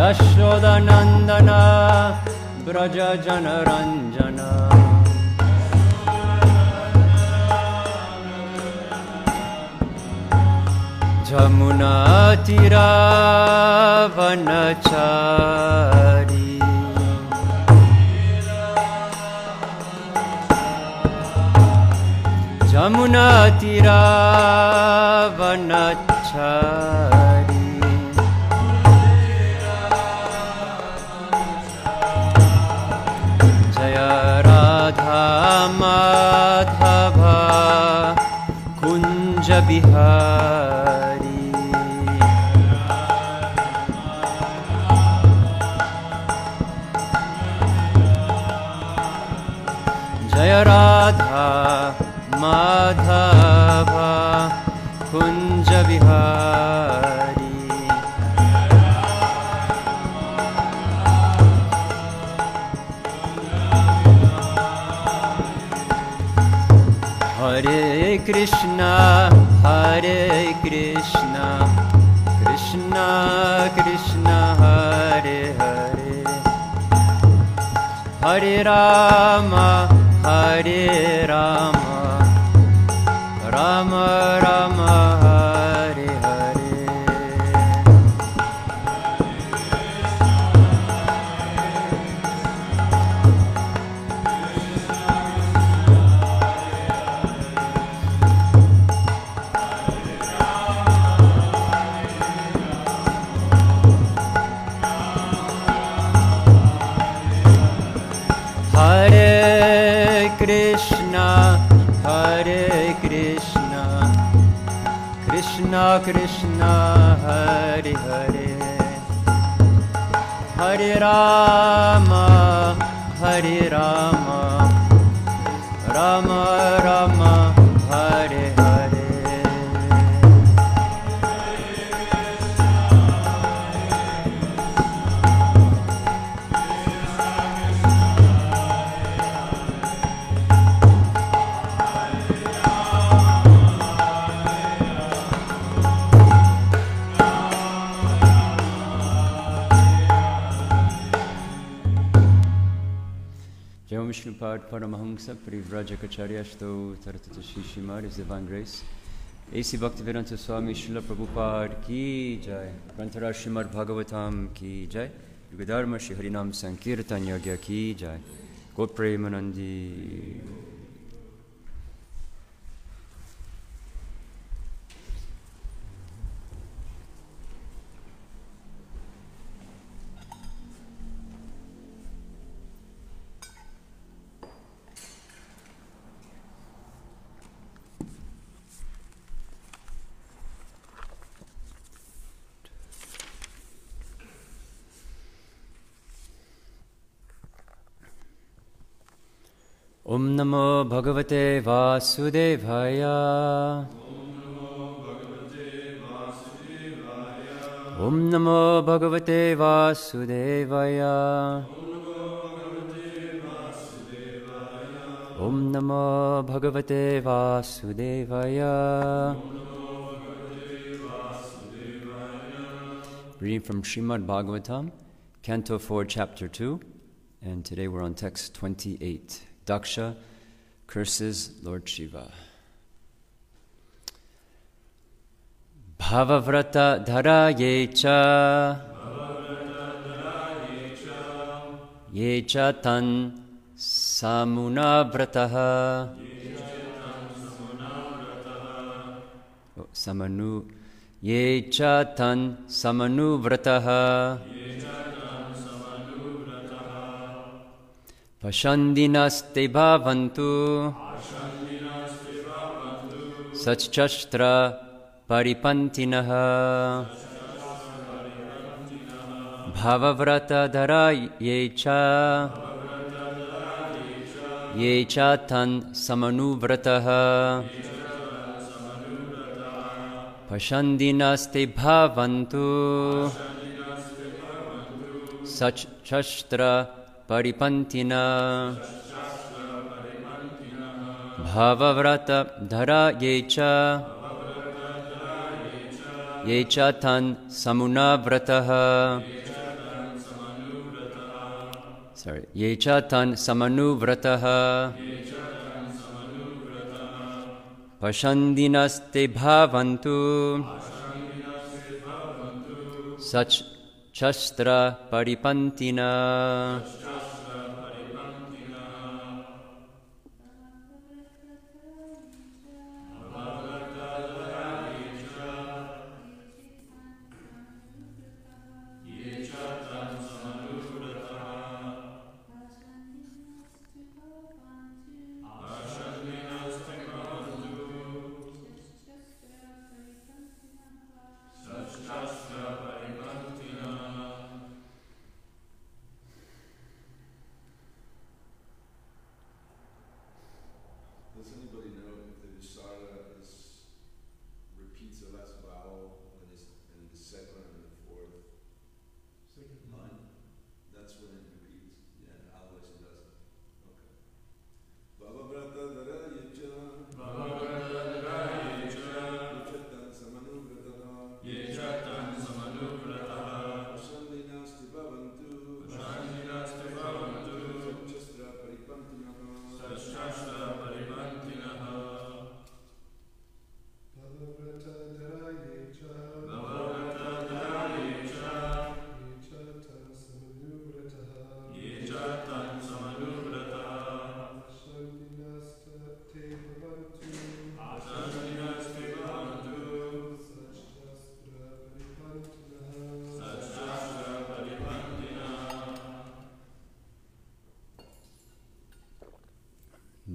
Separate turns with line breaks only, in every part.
यशोदनन्दन व्रज जनरञ्जन जमुनातिरावनचारी जमुनातिरावनचारी राधा माधव कुञ्ज बिहारी हरे कृष्णा हरे कृष्णा कृष्णा कृष्णा हरे हरे। हरे Ram Hare Rama Krishna Hare Hare. हरे राम हरे Ram. Jai Paramahamsa Shripad Kacharya Shto Taratata Shishimar His Divine Grace. A.C. Bhaktivedanta Swami Srila Prabhupada Ki Jai. Grantara Srimad Bhagavatam Ki Jai. Yugadharma Shri Harinam Sankirtan Yagya Ki Jai. God ॐ नमो भगवते वासुदेवाय ॐ नमो भगवते वासुदेवाय ॐ नमो भगवते वासुदेवाय Reading from Srimad Bhagavatam, Canto 4, Chapter 2, and today we're on text 28. Daksha curses Lord Shiva. Bhavavrata dhara yecha yecha tan samuna vrataha. Oh, samanu. Yecha tan samanu vrataha Pashandinaste bhavantu Satchastra paripantinaha Bhavavrata dhara yecha Yecha tan samanuvrataha Pashandinaste bhavantu Satchastra परिपन्थिना। भावव्रतधरा ये च। ये च तन् समुनाव्रतः। Sorry, ये च तन् समनुव्रतः। पशन्दिनस्ते भावन्तु। सच शस्त्र परिपन्थिना।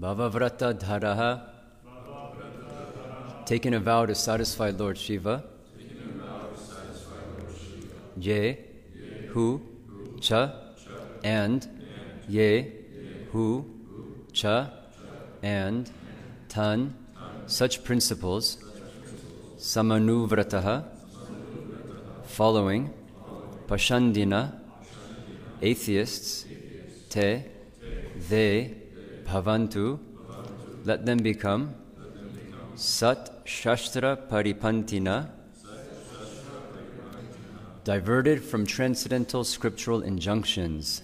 Bhavavrata
dharaha taken a vow to satisfy Lord Shiva. Ye, who, cha, and, ye, who, cha, and, tan, such principles, samanuvrataha, following, pashandina, atheists, te, they, bhavantu, let them become, sat shastra paripantina, diverted from transcendental scriptural injunctions.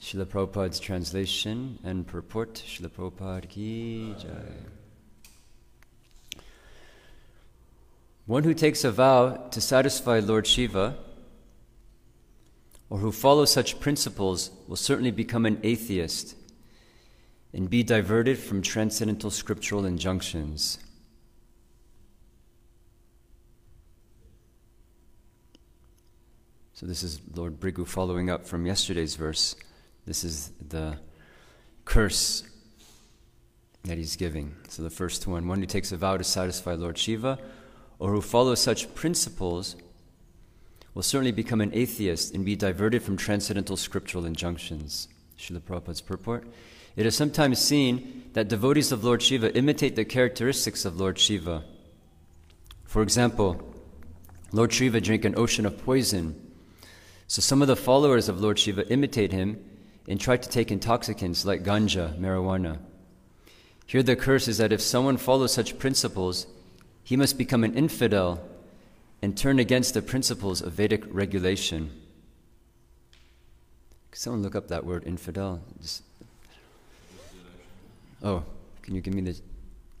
Srila Prabhupada's translation and purport, Srila Prabhupada ki jai. One who takes a vow to satisfy Lord Shiva or who follows such principles will certainly become an atheist and be diverted from transcendental scriptural injunctions. So, this is Lord Brigu following up from yesterday's verse. This is the curse that he's giving. So, the first one one who takes a vow to satisfy Lord Shiva or who follows such principles will certainly become an atheist and be diverted from transcendental scriptural injunctions. Srila Prabhupada's purport. It is sometimes seen that devotees of Lord Shiva imitate the characteristics of Lord Shiva. For example, Lord Shiva drank an ocean of poison. So some of the followers of Lord Shiva imitate him and try to take intoxicants like ganja, marijuana. Here the curse is that if someone follows such principles, he must become an infidel and turn against the principles of Vedic regulation. Could someone look up that word infidel? Just... Oh, can you give me the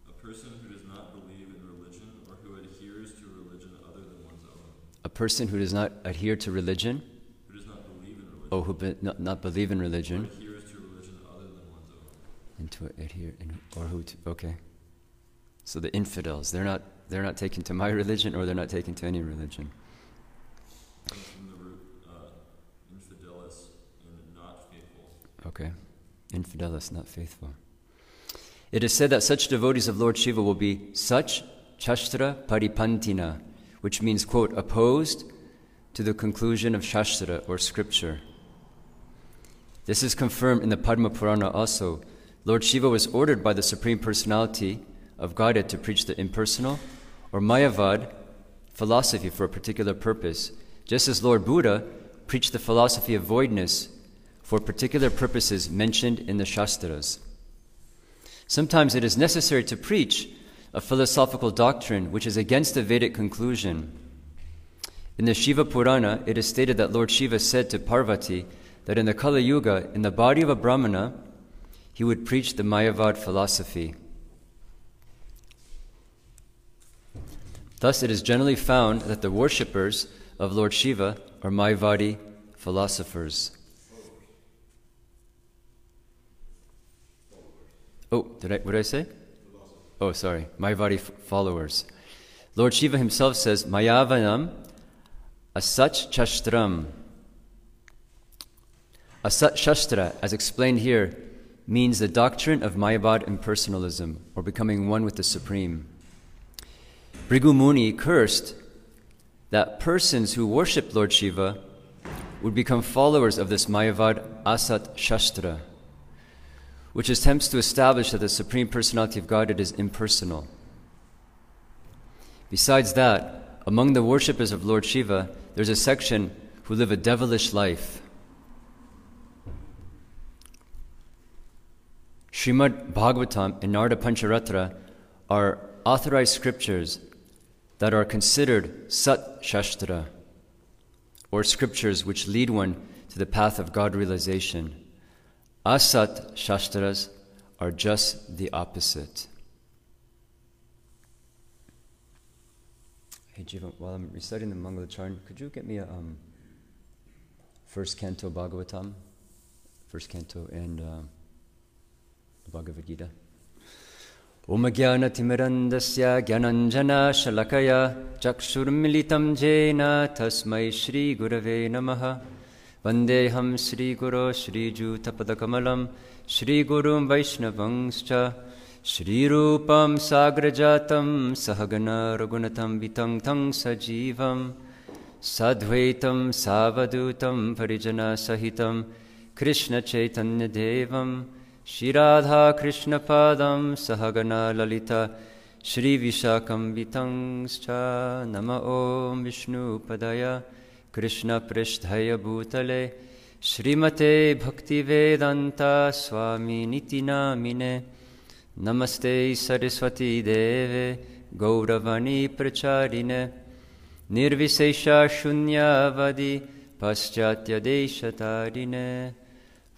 A person who does not believe in religion or who adheres to religion other than one's own.
a person who does not adhere to religion?
Who does not believe in religion
Oh, who be, not, not believe in
or
religion?
adheres to religion other than one's own.
And to adhere, in, or who? To, okay. So the infidels, they're not they're not taken to my religion, or they're not taken to any religion.
Comes from the root uh, infidelis not faithful.
Okay. Infidelis, not faithful. It is said that such devotees of Lord Shiva will be such Shastra Paripantina, which means, quote, opposed to the conclusion of Shastra or scripture. This is confirmed in the Padma Purana also. Lord Shiva was ordered by the Supreme Personality of Godhead to preach the impersonal or Mayavad philosophy for a particular purpose, just as Lord Buddha preached the philosophy of voidness for particular purposes mentioned in the Shastras. Sometimes it is necessary to preach a philosophical doctrine which is against the Vedic conclusion. In the Shiva Purana, it is stated that Lord Shiva said to Parvati that in the Kali Yuga, in the body of a Brahmana, he would preach the Mayavad philosophy. Thus, it is generally found that the worshippers of Lord Shiva are Mayavadi philosophers. Oh, did I, what did I say? Oh, sorry. Mayavadi followers. Lord Shiva himself says, Mayavadam asach chastram. Asat Shastra, as explained here, means the doctrine of Mayavad impersonalism, or becoming one with the Supreme. Brigu Muni cursed that persons who worship Lord Shiva would become followers of this Mayavad Asat Shastra, which attempts to establish that the Supreme Personality of Godhead is impersonal. Besides that, among the worshippers of Lord Shiva, there's a section who live a devilish life. Srimad Bhagavatam and Narada Pancharatra are authorized scriptures that are considered Sat Shastra, or scriptures which lead one to the path of God realization. Asat Shastras are just the opposite. Hey Jiva, while I'm reciting the Mangalacharan, could you get me a um, first canto Bhagavatam? First canto and uh, Bhagavad Gita. ॐ ज्ञानतिमिरन्दस्य ज्ञानञ्जनशलकया चक्षुर्मिलितं येन तस्मै श्रीगुरवे नमः। वन्देऽहं श्रीगुरो श्रीजूतपदकमलं, श्रीगुरुं वैष्णवंश्च, श्रीरूपं साग्रजातं सहगन रघुनतं वितं तं सजीवं सद्वैतं सावधूतं परिजनसहितं कृष्णचैतन्यदेवं श्रीराधाकृष्णपादं सहगना ललिता श्रीविशाखं वितंश्च नम ॐ विष्णुपदय कृष्णपृष्ठय भूतले श्रीमते भक्तिवेदान्ता स्वामिनिति नामिने नमस्ते सरस्वती देवे गौरवाणी प्रचारिणे निर्विशेषशून्यवदि पाश्चात्यदेशतारिणे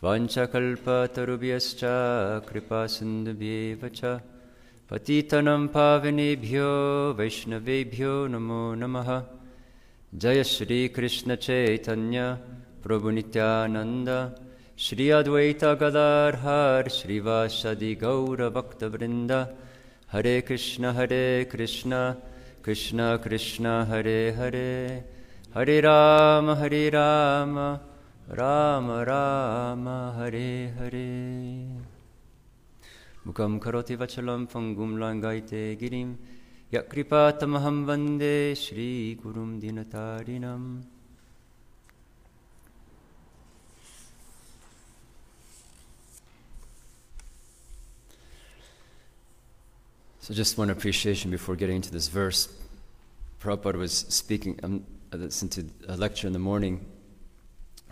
वाञ्छकल्पतरुभ्यश्च कृपासिन्धुभ्येव च। पतितनं पावनेभ्यो वैष्णवेभ्यो नमो नमः। जय श्रीकृष्णचैतन्य प्रभुनित्यानन्द श्री अद्वैत गदार्हर श्रीवासदि गौरभक्तवृन्द। हरे कृष्ण हरे कृष्ण। कृष्ण कृष्ण हरे हरे। हरे राम हरे राम राम राम हरे हरे। मुखं करोति वचलं फङ्गुं लाङ्गायते गिरिं। यकृपातमहं वन्दे श्रीगुरुं दिनतारिणम्। So, just one appreciation before getting into this verse. Prabhupada was speaking, I listened to a lecture in the morning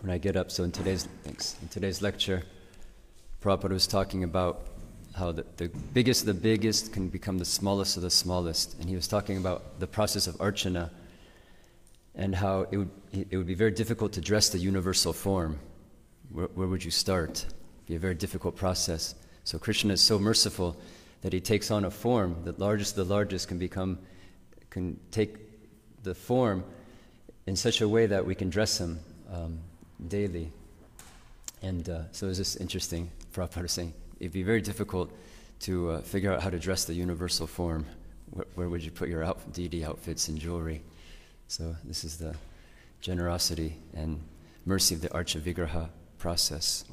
when I get up. So, in today's, thanks, in today's lecture, Prabhupada was talking about how the, the biggest of the biggest can become the smallest of the smallest. And he was talking about the process of archana and how it would, it would be very difficult to dress the universal form. Where, where would you start? It'd be a very difficult process. So Krishna is so merciful that he takes on a form. The largest the largest can become, can take the form in such a way that we can dress him um, daily. And uh, so it's just interesting. Prabhupada saying it'd be very difficult to uh, figure out how to dress the universal form. Where, where would you put your out- deity outfits and jewelry? So this is the generosity and mercy of the Archa Vigraha process.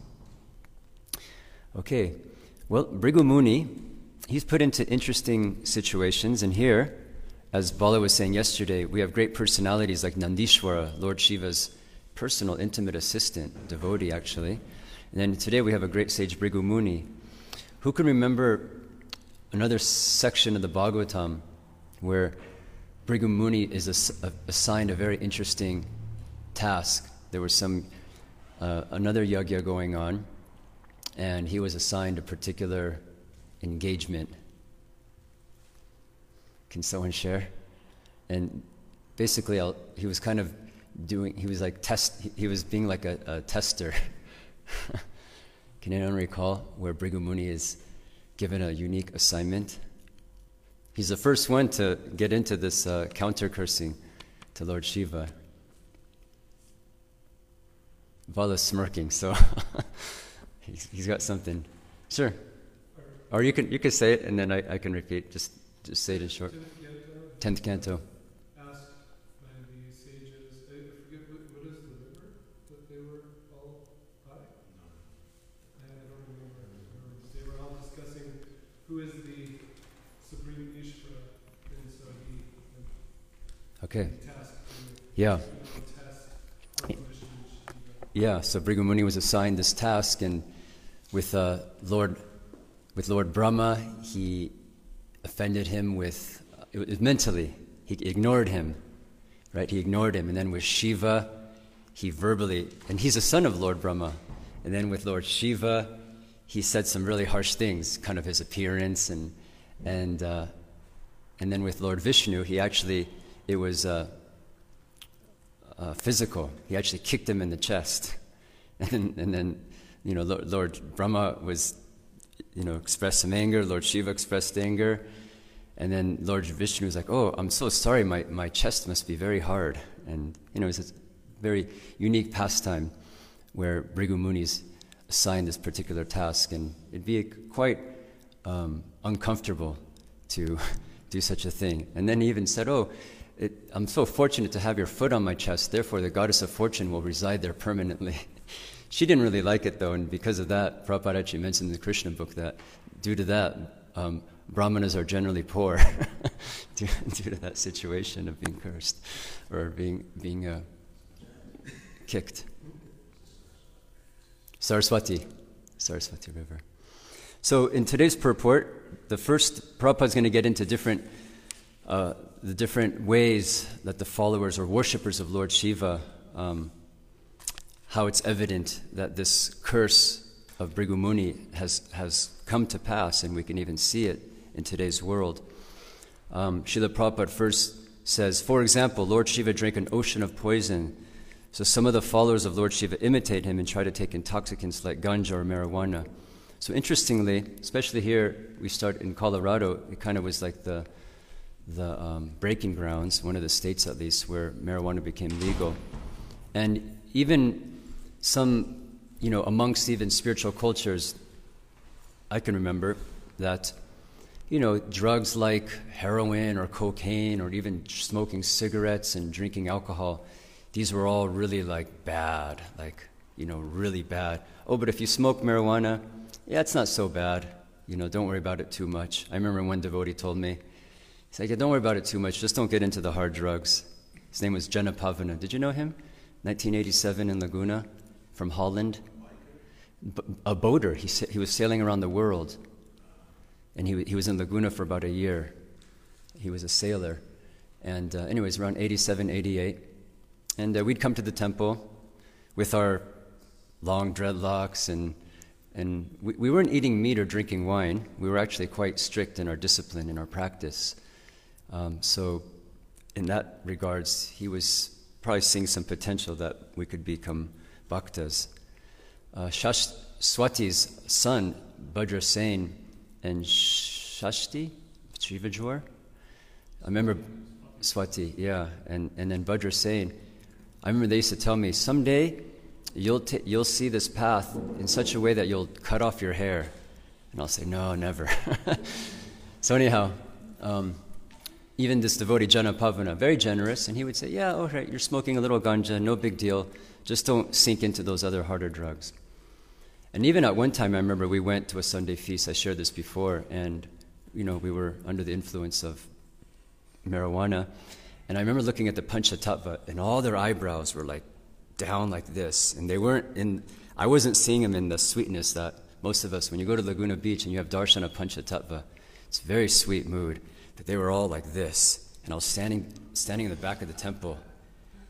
Okay, well, Brigu Muni, he's put into interesting situations, and here, as Bala was saying yesterday, we have great personalities like Nandishwara, Lord Shiva's personal, intimate assistant, devotee actually. And then today we have a great sage, Brigu Muni. Who can remember another section of the Bhagavatam where Brigu Muni is ass- assigned a very interesting task. There was some uh, another yagya going on, and he was assigned a particular engagement. Can someone share? And basically, I'll, he was kind of doing. He was like test. He, was being like a, a tester. Can anyone recall where Brigu Muni is given a unique assignment? He's the first one to get into this uh, counter cursing to Lord Shiva. Vala's smirking, so he's, he's got something. Sure. Or you can you can say it and then I, I can repeat. Just just say it in short.
Tenth
Tenth
canto,
canto.
asked by the sages, I forget what, what is the river that they were all by? I don't remember. They were all discussing who is the supreme Ishvara, and so he
Okay. Yeah. Yeah, so Brigu Muni was assigned this task, and with uh, Lord, with Lord Brahma, he offended him with it mentally. He ignored him, right? He ignored him, and then with Shiva, he verbally, and he's a son of Lord Brahma, and then with Lord Shiva, he said some really harsh things, kind of his appearance, and and uh, and then with Lord Vishnu, he actually it was. Uh, uh, physical. He actually kicked him in the chest, and and then you know, Lord, Lord Brahma was, you know, expressed some anger. Lord Shiva expressed anger, and then Lord Vishnu was like, "Oh, I'm so sorry. My my chest must be very hard." And you know, it's a very unique pastime where Brigu Muni's assigned this particular task, and it'd be quite um, uncomfortable to do such a thing. And then he even said, "Oh." It, I'm so fortunate to have your foot on my chest, therefore, the goddess of fortune will reside there permanently. she didn't really like it, though, and because of that, Prabhupada actually mentioned in the Krishna book that due to that, um, Brahmanas are generally poor due, due, to that situation of being cursed or being, being uh, kicked. Saraswati, Saraswati River. So, in today's purport, the first Prabhupada is going to get into different. Uh, the different ways that the followers or worshippers of Lord Shiva, um, how it's evident that this curse of Brigu Muni has, has come to pass, and we can even see it in today's world. Um, Srila Prabhupada first says, for example, Lord Shiva drank an ocean of poison. So some of the followers of Lord Shiva imitate him and try to take intoxicants like ganja or marijuana. So interestingly, especially here, we start in Colorado, it kind of was like the the um, breaking grounds, one of the states at least, where marijuana became legal. And even some, you know, amongst even spiritual cultures, I can remember that, you know, drugs like heroin or cocaine or even smoking cigarettes and drinking alcohol, these were all really like bad, like, you know, really bad. Oh, but if you smoke marijuana, yeah, it's not so bad. You know, don't worry about it too much. I remember one devotee told me, He's like, yeah, don't worry about it too much. Just don't get into the hard drugs. His name was Jana Pavana. Did you know him? 1987 in Laguna from Holland. B- a boater. He, sa- he was sailing around the world. and he, he was in Laguna for about a year. He was a sailor. And, uh, anyways, around 87, 88. And uh, we'd come to the temple with our long dreadlocks, and, and we, we weren't eating meat or drinking wine. We were actually quite strict in our discipline, in our practice. Um, so, in that regards, he was probably seeing some potential that we could become bhaktas. Uh, Shash, Swati's son, Bhadra Sen, and Shashti, Trivajor. I remember Swati, yeah, and, and then Bhadra Sen. I remember they used to tell me, someday you'll, t- you'll see this path in such a way that you'll cut off your hair. And I'll say, no, never. so, anyhow, um, even this devotee, Jana Pavana, very generous, and he would say, Yeah, all right, you're smoking a little ganja, no big deal. Just don't sink into those other harder drugs. And even at one time, I remember we went to a Sunday feast, I shared this before, and, you know, we were under the influence of marijuana. And I remember looking at the Panchatattva, and all their eyebrows were like down like this. And they weren't in, I wasn't seeing them in the sweetness that most of us, when you go to Laguna Beach and you have darshan Darshana Panchatattva, it's a very sweet mood they were all like this. And I was standing, standing in the back of the temple,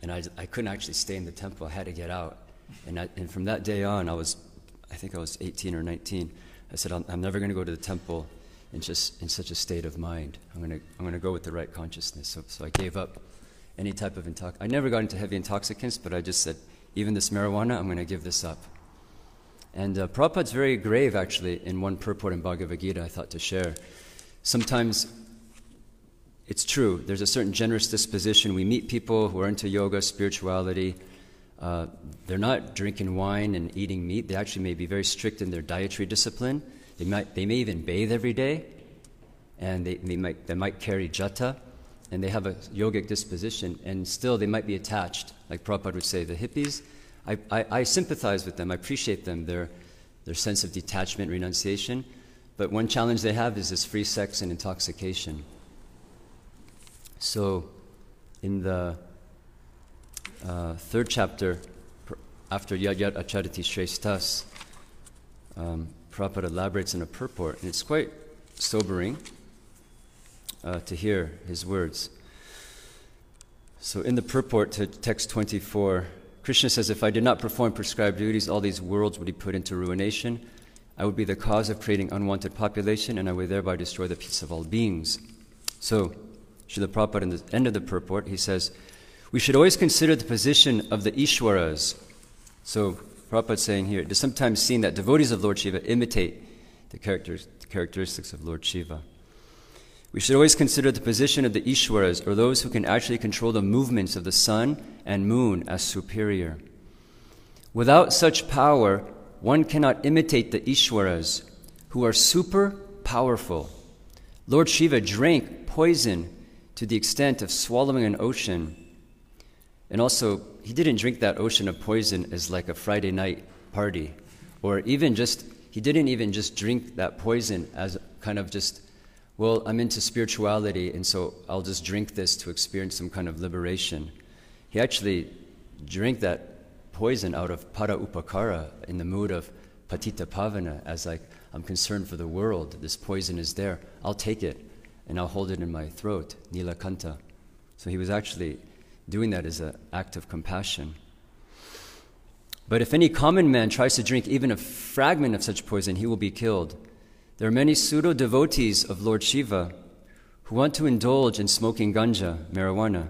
and I, I couldn't actually stay in the temple. I had to get out. And, I, and from that day on, I was, I think I was 18 or 19. I said, I'm, never going to go to the temple in just in such a state of mind. I'm going to I'm to go with the right consciousness. So, so I gave up any type of intox. I never got into heavy intoxicants, but I just said, even this marijuana, I'm going to give this up. And uh, Prabhupada's very grave, actually, in one purport in Bhagavad Gita I thought to share. Sometimes it's true. There's a certain generous disposition. We meet people who are into yoga, spirituality. Uh, they're not drinking wine and eating meat. They actually may be very strict in their dietary discipline. They, might, they may even bathe every day, and they, they, might, they might carry jata, and they have a yogic disposition, and still they might be attached. Like Prabhupada would say, the hippies, I, I, I sympathize with them, I appreciate them, their, their sense of detachment, renunciation. But one challenge they have is this free sex and intoxication. So, in the uh, third chapter, after Yad Acharati Shreshtas, um, Prabhupada elaborates in a purport, and it's quite sobering uh, to hear his words. So, in the purport to text 24, Krishna says, If I did not perform prescribed duties, all these worlds would be put into ruination. I would be the cause of creating unwanted population, and I would thereby destroy the peace of all beings. So, Srila Prabhupada, in the end of the purport, he says, we should always consider the position of the Ishwaras. So, Prabhupada saying here, it is sometimes seen that devotees of Lord Shiva imitate the, characters, the characteristics of Lord Shiva. We should always consider the position of the Ishwaras, or those who can actually control the movements of the sun and moon, as superior. Without such power, one cannot imitate the Ishwaras, who are super powerful. Lord Shiva drank poison to the extent of swallowing an ocean. And also, he didn't drink that ocean of poison as like a Friday night party, or even just, he didn't even just drink that poison as kind of just, well, I'm into spirituality, and so I'll just drink this to experience some kind of liberation. He actually drank that poison out of para upakara in the mood of patita pavana, as like, I'm concerned for the world. This poison is there. I'll take it and I'll hold it in my throat, Nilakanta. So he was actually doing that as an act of compassion. But if any common man tries to drink even a fragment of such poison, he will be killed. There are many pseudo devotees of Lord Shiva who want to indulge in smoking ganja, marijuana,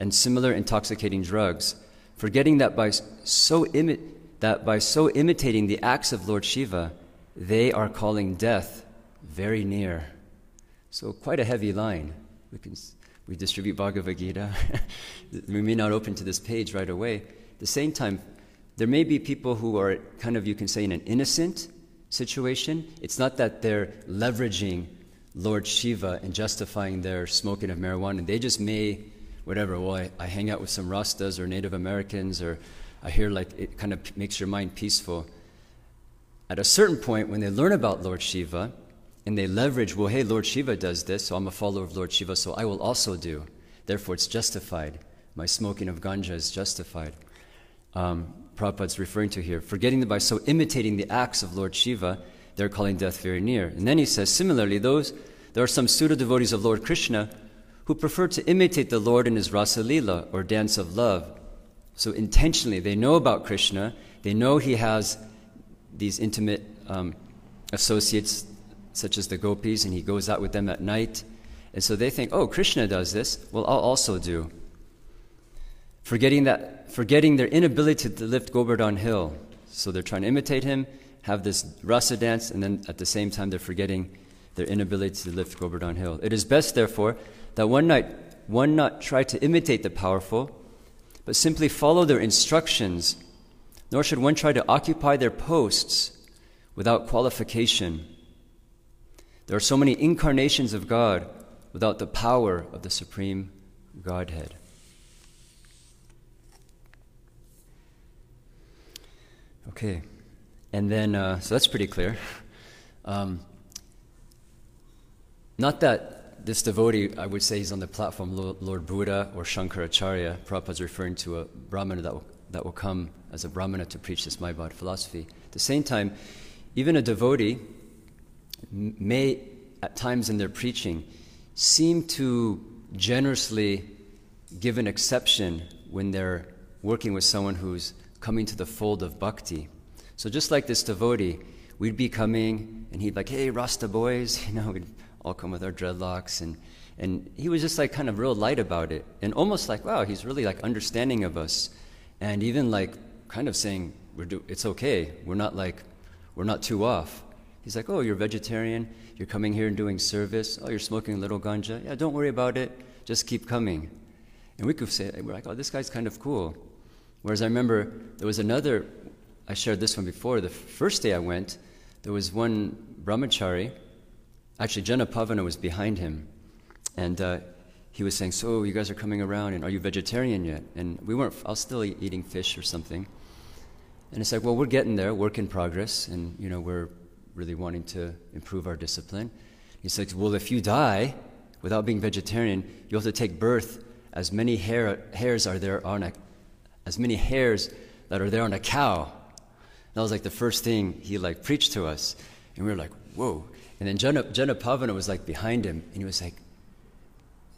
and similar intoxicating drugs, forgetting that by so, imi- that by so imitating the acts of Lord Shiva, they are calling death very near. So, quite a heavy line. We, can, we distribute Bhagavad Gita. we may not open to this page right away. At the same time, there may be people who are kind of, you can say, in an innocent situation. It's not that they're leveraging Lord Shiva and justifying their smoking of marijuana. They just may, whatever, well, I, I hang out with some Rastas or Native Americans, or I hear like it kind of makes your mind peaceful. At a certain point, when they learn about Lord Shiva, and they leverage, well, hey, Lord Shiva does this, so I'm a follower of Lord Shiva, so I will also do. Therefore, it's justified. My smoking of ganja is justified. Um, Prabhupada's referring to here, forgetting that by so imitating the acts of Lord Shiva, they're calling death very near. And then he says, similarly, those there are some pseudo devotees of Lord Krishna who prefer to imitate the Lord in his rasa lila or dance of love. So intentionally, they know about Krishna, they know he has these intimate um, associates such as the gopis, and he goes out with them at night. And so they think, oh, Krishna does this, well, I'll also do. Forgetting, that, forgetting their inability to lift Govardhan Hill. So they're trying to imitate him, have this rasa dance, and then at the same time they're forgetting their inability to lift Govardhan Hill. It is best, therefore, that one, night, one not try to imitate the powerful, but simply follow their instructions, nor should one try to occupy their posts without qualification. There are so many incarnations of God without the power of the Supreme Godhead. Okay, and then, uh, so that's pretty clear. Um, not that this devotee, I would say he's on the platform Lord Buddha or Shankaracharya. Prabhupada's referring to a Brahmana that will, that will come as a Brahmana to preach this Mayavad philosophy. At the same time, even a devotee may, at times in their preaching, seem to generously give an exception when they're working with someone who's coming to the fold of bhakti. So just like this devotee, we'd be coming and he'd like, hey, Rasta boys, you know, we'd all come with our dreadlocks and and he was just like kind of real light about it and almost like, wow, he's really like understanding of us and even like kind of saying, we're do- it's okay. We're not like, we're not too off. He's like, oh, you're vegetarian. You're coming here and doing service. Oh, you're smoking a little ganja. Yeah, don't worry about it. Just keep coming. And we could say, we're like, oh, this guy's kind of cool. Whereas I remember there was another, I shared this one before. The first day I went, there was one brahmachari. Actually, Janapavana was behind him. And uh, he was saying, So, you guys are coming around, and are you vegetarian yet? And we weren't, I was still eating fish or something. And it's like, Well, we're getting there, work in progress, and, you know, we're really wanting to improve our discipline. He says, Well, if you die without being vegetarian, you have to take birth as many hair, hairs are there on a, as many hairs that are there on a cow. That was like the first thing he like preached to us. And we were like, whoa. And then Jana, Jana Pavana was like behind him, and he was like,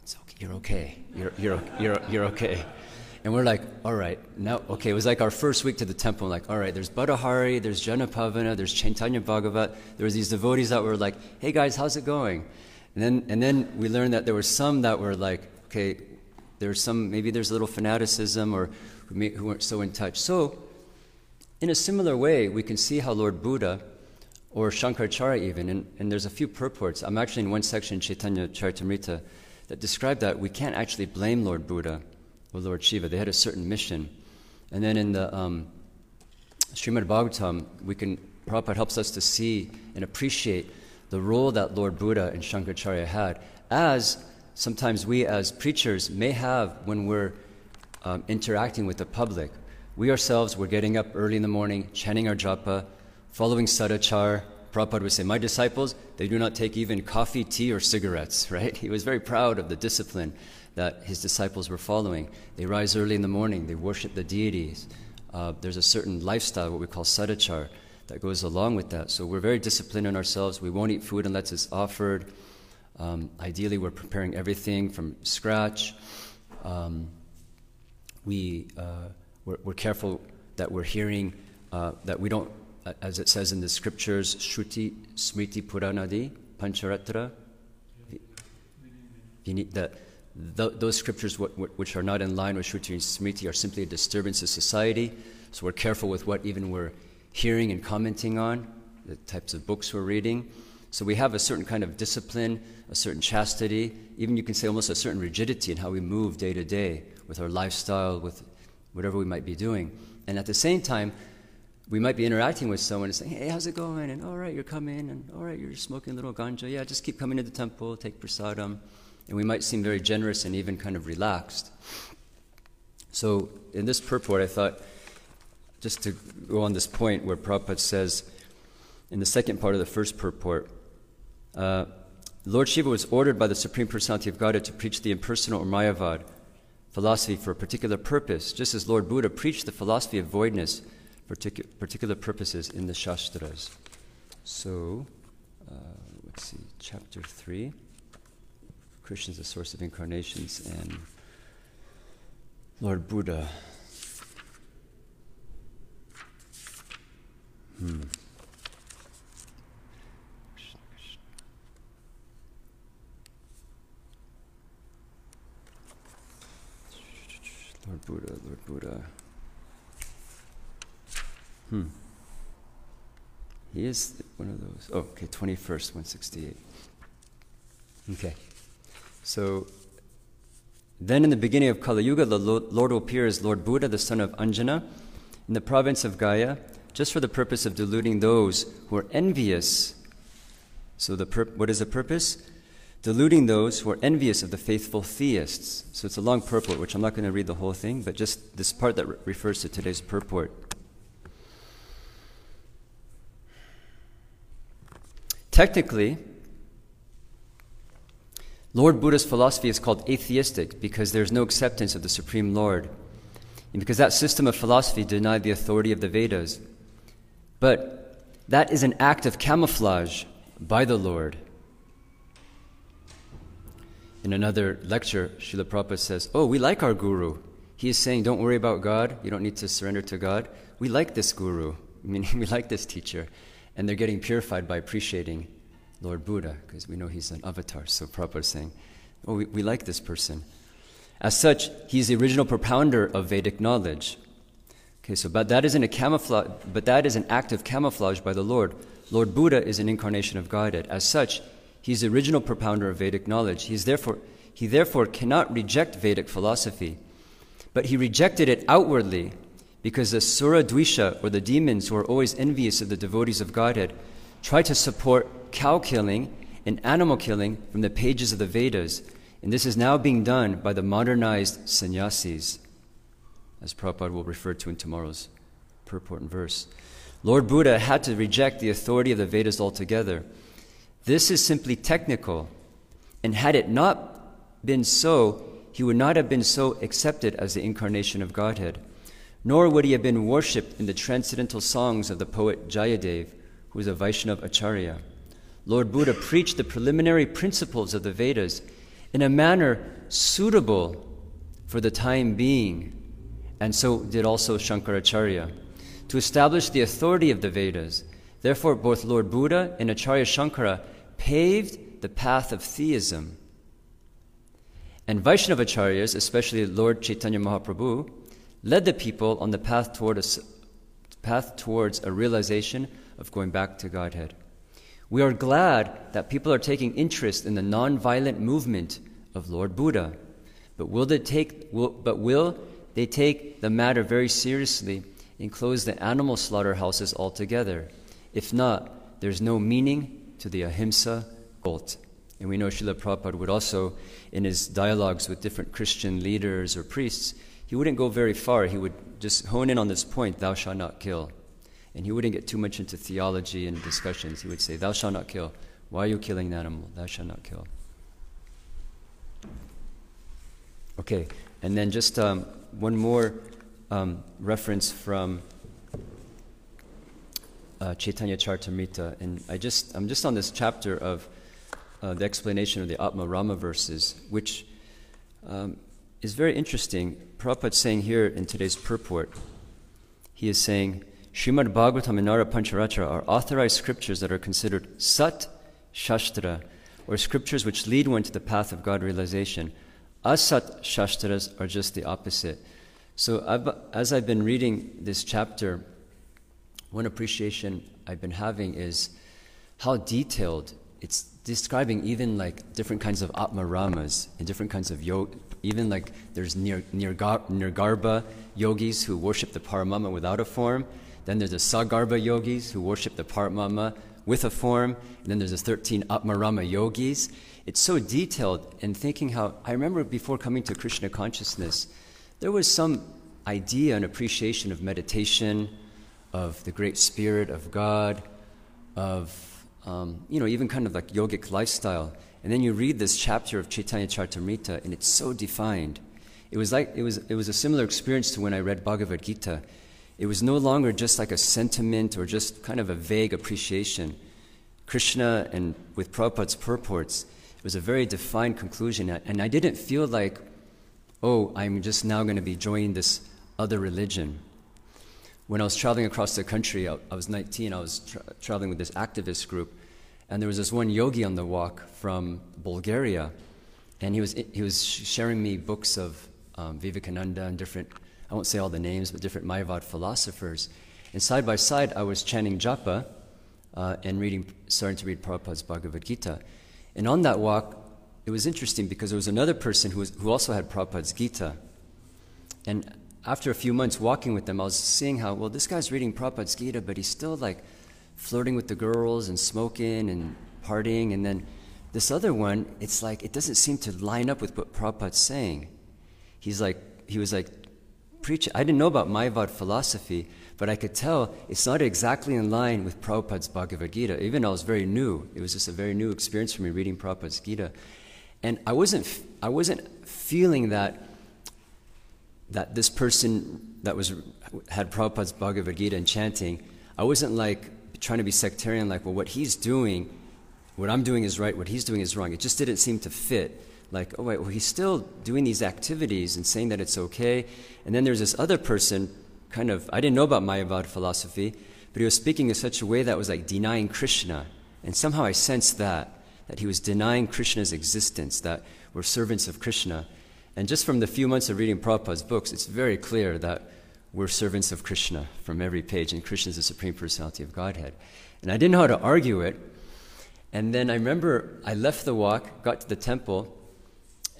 it's okay, you're okay. You're, you're, you're, you're okay. And we're like, all right, now, okay, it was like our first week to the temple. Like, all right, there's Bhattahari, there's Janapavana, there's Chaitanya Bhagavat. There was these devotees that were like, hey guys, how's it going? And then, and then we learned that there were some that were like, okay, there's some, maybe there's a little fanaticism or who, may, who weren't so in touch. So, in a similar way, we can see how Lord Buddha, or Shankaracharya even, and, and there's a few purports. I'm actually in one section, Chaitanya Charitamrita, that describe that we can't actually blame Lord Buddha or Lord Shiva. They had a certain mission. And then in the um, Srimad Bhagavatam, we can, Prabhupada helps us to see and appreciate the role that Lord Buddha and Shankaracharya had, as sometimes we as preachers may have when we're um, interacting with the public. We ourselves were getting up early in the morning, chanting our japa, following sadachar. Prabhupada would say, My disciples, they do not take even coffee, tea, or cigarettes, right? He was very proud of the discipline that his disciples were following. They rise early in the morning, they worship the deities. Uh, there's a certain lifestyle, what we call sadachar, that goes along with that. So we're very disciplined in ourselves. We won't eat food unless it's offered. Um, ideally, we're preparing everything from scratch. Um, we, uh, we're, we're, careful that we're hearing, uh, that we don't, as it says in the scriptures, Shruti, Smriti, Puranadi, Pancharatra, that those scriptures which are not in line with Shruti and Smriti are simply a disturbance to society. So we're careful with what even we're hearing and commenting on, the types of books we're reading. So we have a certain kind of discipline, a certain chastity, even you can say almost a certain rigidity in how we move day to day with our lifestyle, with whatever we might be doing. And at the same time, we might be interacting with someone and saying, hey, how's it going? And all right, you're coming, and all right, you're smoking a little ganja. Yeah, just keep coming to the temple, take prasadam. And we might seem very generous and even kind of relaxed. So in this purport, I thought, just to go on this point where Prabhupada says, in the second part of the first purport, uh, Lord Shiva was ordered by the Supreme Personality of Godhead to preach the impersonal or Mayavad philosophy for a particular purpose, just as Lord Buddha preached the philosophy of voidness for particular purposes in the Shastras. So, uh, let's see, chapter 3 Krishna is the source of incarnations, and Lord Buddha. Hmm. Lord Buddha, Lord Buddha. Hmm. He is one of those. Oh, okay, 21st, 168. Okay. So, then in the beginning of Kali Yuga, the Lord will appear as Lord Buddha, the son of Anjana, in the province of Gaya, just for the purpose of deluding those who are envious. So, the pur- what is the purpose? Deluding those who are envious of the faithful theists. So, it's a long purport, which I'm not going to read the whole thing, but just this part that re- refers to today's purport. Technically, Lord Buddha's philosophy is called atheistic because there's no acceptance of the Supreme Lord, and because that system of philosophy denied the authority of the Vedas. But that is an act of camouflage by the Lord. In another lecture, Srila Prabhupada says, Oh, we like our guru. He is saying, Don't worry about God. You don't need to surrender to God. We like this guru, meaning we like this teacher. And they're getting purified by appreciating Lord Buddha, because we know he's an avatar. So Prabhupada saying, Oh, we, we like this person. As such, he's the original propounder of Vedic knowledge. Okay, so but that isn't a camouflage, but that is an act of camouflage by the Lord. Lord Buddha is an incarnation of Godhead. As such, he's the original propounder of Vedic knowledge. He's therefore, he therefore cannot reject Vedic philosophy. But he rejected it outwardly because the Sura Dvisha, or the demons who are always envious of the devotees of Godhead, try to support cow killing and animal killing from the pages of the Vedas. And this is now being done by the modernized sannyasis, as Prabhupada will refer to in tomorrow's purport and verse. Lord Buddha had to reject the authority of the Vedas altogether. This is simply technical, and had it not been so, he would not have been so accepted as the incarnation of Godhead, nor would he have been worshipped in the transcendental songs of the poet Jayadev, who was a Vaishnava Acharya. Lord Buddha preached the preliminary principles of the Vedas in a manner suitable for the time being, and so did also Shankaracharya, to establish the authority of the Vedas. Therefore, both Lord Buddha and Acharya Shankara paved the path of theism. And Vaishnavacharyas, especially Lord Chaitanya Mahaprabhu, led the people on the path, toward a, path towards a realization of going back to Godhead. We are glad that people are taking interest in the nonviolent movement of Lord Buddha, but will they take, will, but will they take the matter very seriously and close the animal slaughterhouses altogether? If not, there's no meaning to the ahimsa cult. And we know Srila Prabhupada would also, in his dialogues with different Christian leaders or priests, he wouldn't go very far. He would just hone in on this point, thou shalt not kill. And he wouldn't get too much into theology and discussions. He would say, Thou shalt not kill. Why are you killing the animal? Thou shalt not kill. Okay, and then just um, one more um, reference from uh, Chaitanya Charitamrita. And I just, I'm just on this chapter of uh, the explanation of the Atma Rama verses, which um, is very interesting. Prabhupada's saying here in today's purport, he is saying, Srimad Bhagavatam and Nara Pancharatra are authorized scriptures that are considered Sat Shastra, or scriptures which lead one to the path of God realization. Asat Shastras are just the opposite. So, I've, as I've been reading this chapter, one appreciation I've been having is how detailed it's describing even like different kinds of atmaramas and different kinds of yoga. Even like there's nir, nirgar, nirgarbha yogis who worship the Paramatma without a form. Then there's the sagarbha yogis who worship the Paramatma with a form. And then there's the 13 atmarama yogis. It's so detailed and thinking how I remember before coming to Krishna consciousness, there was some idea and appreciation of meditation, of the great spirit of God, of um, you know even kind of like yogic lifestyle. And then you read this chapter of Chaitanya Charitamrita, and it's so defined. It was like it was it was a similar experience to when I read Bhagavad Gita. It was no longer just like a sentiment or just kind of a vague appreciation. Krishna and with Prabhupada's purports, it was a very defined conclusion. And I didn't feel like, oh, I'm just now going to be joining this other religion. When I was traveling across the country, I, was 19, I was tra- traveling with this activist group, and there was this one yogi on the walk from Bulgaria, and he was, he was sharing me books of um, Vivekananda and different, I won't say all the names, but different Mayavad philosophers. And side by side, I was chanting japa uh, and reading, starting to read Prabhupada's Bhagavad Gita. And on that walk, it was interesting because there was another person who, was, who also had Prabhupada's Gita. And after a few months walking with them, I was seeing how, well, this guy's reading Prabhupada's Gita, but he's still like flirting with the girls and smoking and partying. And then this other one, it's like, it doesn't seem to line up with what Prabhupada's saying. He's like, he was like preaching. I didn't know about Mayavad philosophy, but I could tell it's not exactly in line with Prabhupada's Bhagavad Gita. Even though I was very new, it was just a very new experience for me reading Prabhupada's Gita. And I wasn't, I wasn't feeling that that this person that was had Prabhupada's Bhagavad Gita and chanting, I wasn't like trying to be sectarian, like, well, what he's doing, what I'm doing is right, what he's doing is wrong. It just didn't seem to fit. Like, oh, wait, well, he's still doing these activities and saying that it's okay. And then there's this other person, kind of, I didn't know about Mayavad philosophy, but he was speaking in such a way that was like denying Krishna. And somehow I sensed that, that he was denying Krishna's existence, that we're servants of Krishna. And just from the few months of reading Prabhupada's books, it's very clear that we're servants of Krishna from every page, and Krishna is the Supreme Personality of Godhead. And I didn't know how to argue it. And then I remember I left the walk, got to the temple,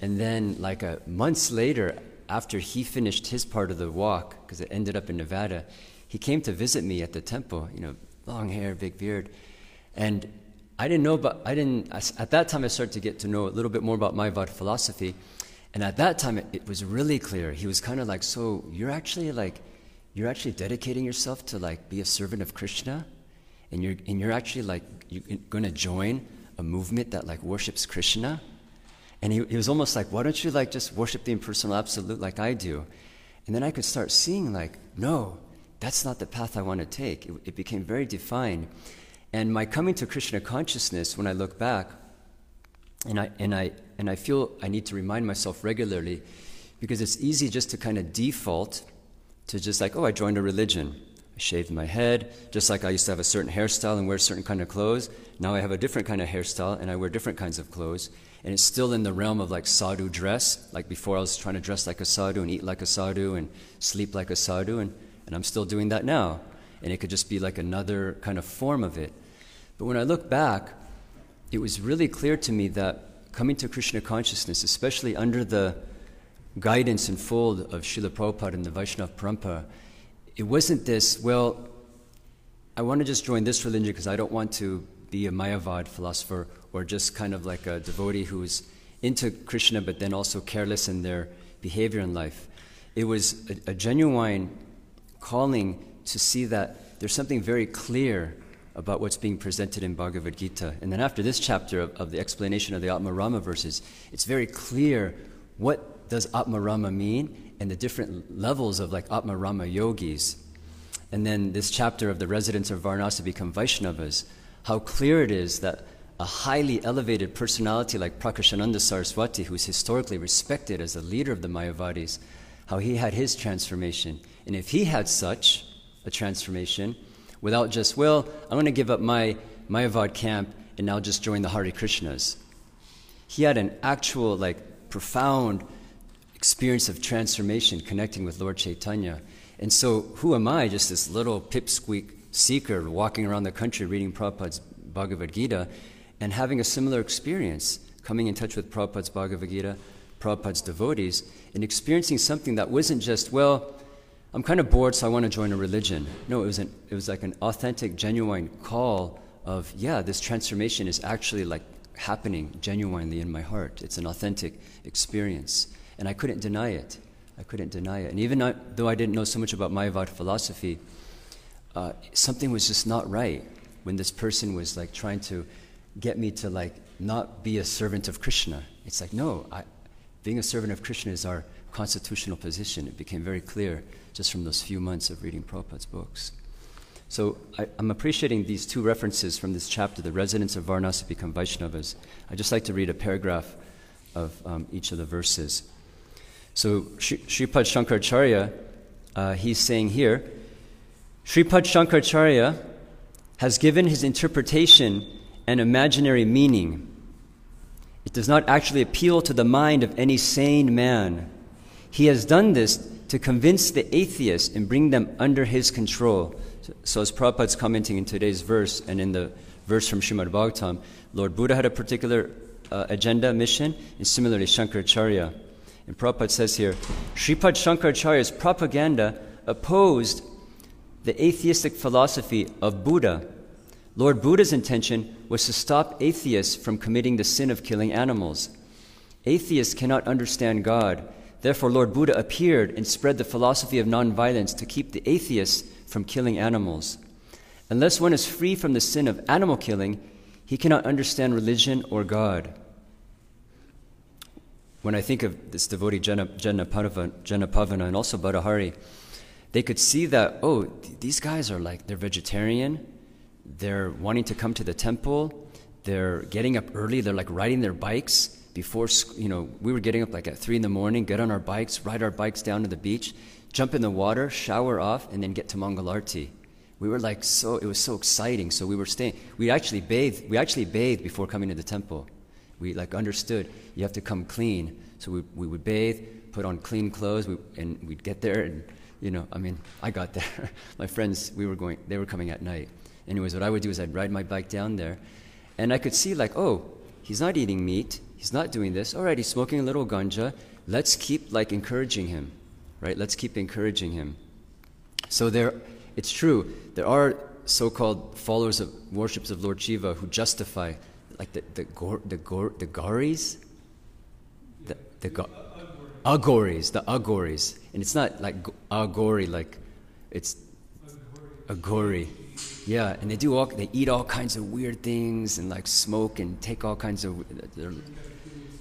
and then, like a months later, after he finished his part of the walk, because it ended up in Nevada, he came to visit me at the temple. You know, long hair, big beard, and I didn't know but I didn't. At that time, I started to get to know a little bit more about Mayavad philosophy. And at that time, it, it was really clear. He was kind of like, so you're actually like, you're actually dedicating yourself to like be a servant of Krishna, and you're and you're actually like you're going to join a movement that like worships Krishna. And he, he was almost like, why don't you like just worship the impersonal absolute like I do? And then I could start seeing like, no, that's not the path I want to take. It, it became very defined. And my coming to Krishna consciousness, when I look back, and I, and, I, and I feel I need to remind myself regularly because it's easy just to kind of default to just like, oh, I joined a religion. I shaved my head, just like I used to have a certain hairstyle and wear certain kind of clothes. Now I have a different kind of hairstyle and I wear different kinds of clothes. And it's still in the realm of like sadhu dress. Like before, I was trying to dress like a sadhu and eat like a sadhu and sleep like a sadhu, and, and I'm still doing that now. And it could just be like another kind of form of it. But when I look back, it was really clear to me that coming to Krishna consciousness, especially under the guidance and fold of Srila Prabhupada and the Vaishnava Parampara, it wasn't this, well, I want to just join this religion because I don't want to be a Mayavad philosopher or just kind of like a devotee who's into Krishna but then also careless in their behavior in life. It was a, a genuine calling to see that there's something very clear about what's being presented in Bhagavad Gita. And then after this chapter of, of the explanation of the Atma Atmarama verses, it's very clear what does Atma Atmarama mean and the different levels of like Atma Atmarama yogis. And then this chapter of the residents of Varanasi become Vaishnavas, how clear it is that a highly elevated personality like Prakashananda Saraswati, who's historically respected as a leader of the Mayavadis, how he had his transformation. And if he had such a transformation, without just, well, I'm going to give up my Mayavad camp and now just join the Hare Krishnas. He had an actual, like, profound experience of transformation connecting with Lord Chaitanya. And so, who am I, just this little pipsqueak seeker walking around the country reading Prabhupada's Bhagavad Gita and having a similar experience, coming in touch with Prabhupada's Bhagavad Gita, Prabhupada's devotees, and experiencing something that wasn't just, well, I'm kind of bored, so I want to join a religion. No, it was, an, it was like an authentic, genuine call of, yeah, this transformation is actually like happening genuinely in my heart. It's an authentic experience. And I couldn't deny it. I couldn't deny it. And even though I didn't know so much about Mayavad philosophy, uh, something was just not right when this person was like trying to get me to like not be a servant of Krishna. It's like, no, I, being a servant of Krishna is our constitutional position. It became very clear just from those few months of reading Prabhupada's books. So I, am appreciating these two references from this chapter, the residents of Varanasi become Vaishnavas. I'd just like to read a paragraph of um, each of the verses. So Sripad Shankaracharya, uh, he's saying here, Sripad Shankaracharya has given his interpretation an imaginary meaning. It does not actually appeal to the mind of any sane man. He has done this to convince the atheists and bring them under his control. So, as Prabhupada's commenting in today's verse and in the verse from Srimad Bhagavatam, Lord Buddha had a particular uh, agenda, mission, and similarly Shankaracharya. And Prabhupada says here, Sripad Shankaracharya's propaganda opposed the atheistic philosophy of Buddha. Lord Buddha's intention was to stop atheists from committing the sin of killing animals. Atheists cannot understand God. Therefore, Lord Buddha appeared and spread the philosophy of nonviolence to keep the atheists from killing animals. Unless one is free from the sin of animal killing, he cannot understand religion or God. When I think of this devotee Jana Pavana and also Badahari, they could see that, oh, th- these guys are like, they're vegetarian, they're wanting to come to the temple, they're getting up early, they're like riding their bikes before, you know, we were getting up like at 3 in the morning, get on our bikes, ride our bikes down to the beach, jump in the water, shower off, and then get to Mangalarti. We were like so, it was so exciting. So we were staying, we actually bathed, we actually bathed before coming to the temple. We like understood you have to come clean. So we, we would bathe, put on clean clothes, we, and we'd get there and, you know, I mean, I got there. my friends, we were going, they were coming at night. Anyways, what I would do is I'd ride my bike down there, and I could see like, oh, he's not eating meat, he's not doing this. All right, he's smoking a little ganja. Let's keep like encouraging him right? Let's keep encouraging him. So there, it's true, there are so-called followers of worships of Lord Shiva who justify, like the the the gor, the Garis, the the go, Aghoris, the Aghoris, and it's not like Agori, like it's Agori. Yeah, and they do all they eat all kinds of weird things and like smoke and take all kinds of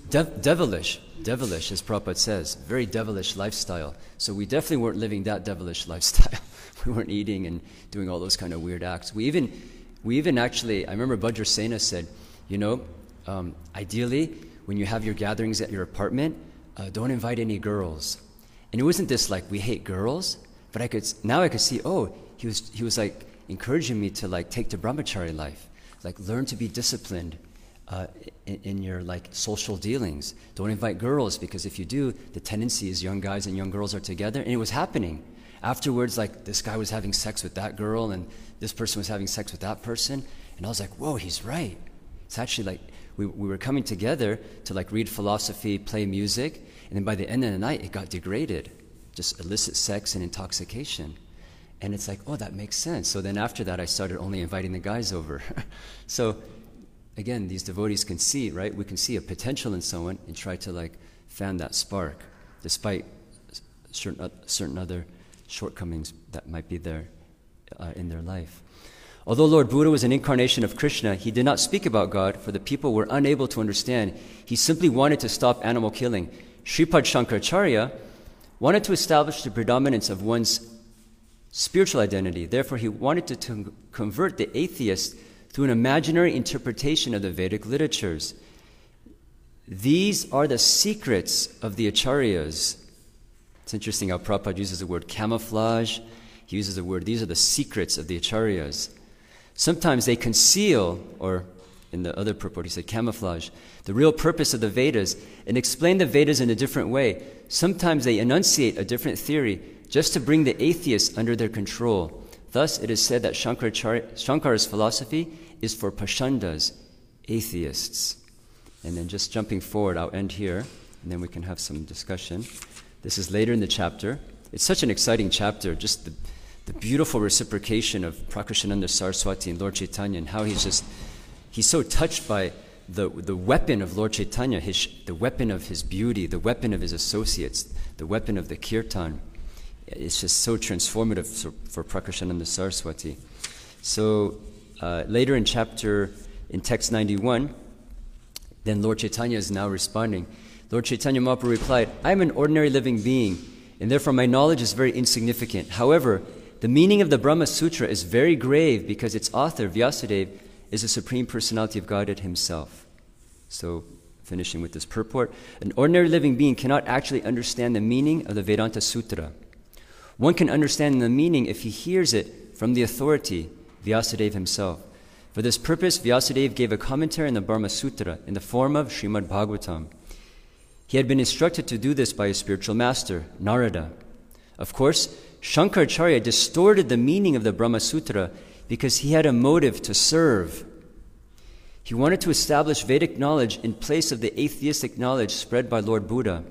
devilish devilish, as Prabhupada says, very devilish lifestyle. So we definitely weren't living that devilish lifestyle. we weren't eating and doing all those kind of weird acts. We even, we even actually, I remember Vajrasena said, you know, um, ideally, when you have your gatherings at your apartment, uh, don't invite any girls. And it wasn't this like we hate girls, but I could now I could see. Oh, he was he was like encouraging me to like take the brahmachari life, like learn to be disciplined, uh, in, in, your like social dealings. Don't invite girls because if you do, the tendency is young guys and young girls are together, and it was happening. Afterwards, like this guy was having sex with that girl, and this person was having sex with that person, and I was like, whoa, he's right. It's actually like we, we were coming together to like read philosophy, play music, and then by the end of the night, it got degraded, just illicit sex and intoxication. And it's like, oh, that makes sense. So then after that, I started only inviting the guys over. so again, these devotees can see, right? We can see a potential in someone and try to like fan that spark, despite certain, certain other shortcomings that might be there uh, in their life. Although Lord Buddha was an incarnation of Krishna, he did not speak about God, for the people were unable to understand. He simply wanted to stop animal killing. Sripad Shankaracharya wanted to establish the predominance of one's spiritual identity. Therefore, he wanted to, to convert the atheists through an imaginary interpretation of the Vedic literatures. These are the secrets of the acharyas. It's interesting how Prabhupada uses the word camouflage. He uses the word, these are the secrets of the acharyas. Sometimes they conceal, or in the other purport, he said camouflage, the real purpose of the Vedas and explain the Vedas in a different way. Sometimes they enunciate a different theory just to bring the atheists under their control. Thus, it is said that Shankara's philosophy is for Pashandas, atheists. And then just jumping forward, I'll end here, and then we can have some discussion. This is later in the chapter. It's such an exciting chapter, just the, the beautiful reciprocation of Prakashananda Saraswati and Lord Chaitanya, and how he's just, he's so touched by the, the weapon of Lord Chaitanya, his, the weapon of his beauty, the weapon of his associates, the weapon of the kirtan it's just so transformative for, Prakashananda Saraswati. So uh, later in chapter, in text 91, then Lord Chaitanya is now responding. Lord Chaitanya Mahaprabhu replied, I am an ordinary living being, and therefore my knowledge is very insignificant. However, The meaning of the Brahma Sutra is very grave because its author, Vyasadeva, is the Supreme Personality of Godhead himself. So, finishing with this purport, an ordinary living being cannot actually understand the meaning of the Vedanta Sutra. One can understand the meaning if he hears it from the authority, Vyasadeva himself. For this purpose, Vyasadeva gave a commentary on the Brahma Sutra in the form of Srimad Bhagavatam. He had been instructed to do this by his spiritual master, Narada. Of course, Shankaracharya distorted the meaning of the Brahma Sutra because he had a motive to serve. He wanted to establish Vedic knowledge in place of the atheistic knowledge spread by Lord Buddha.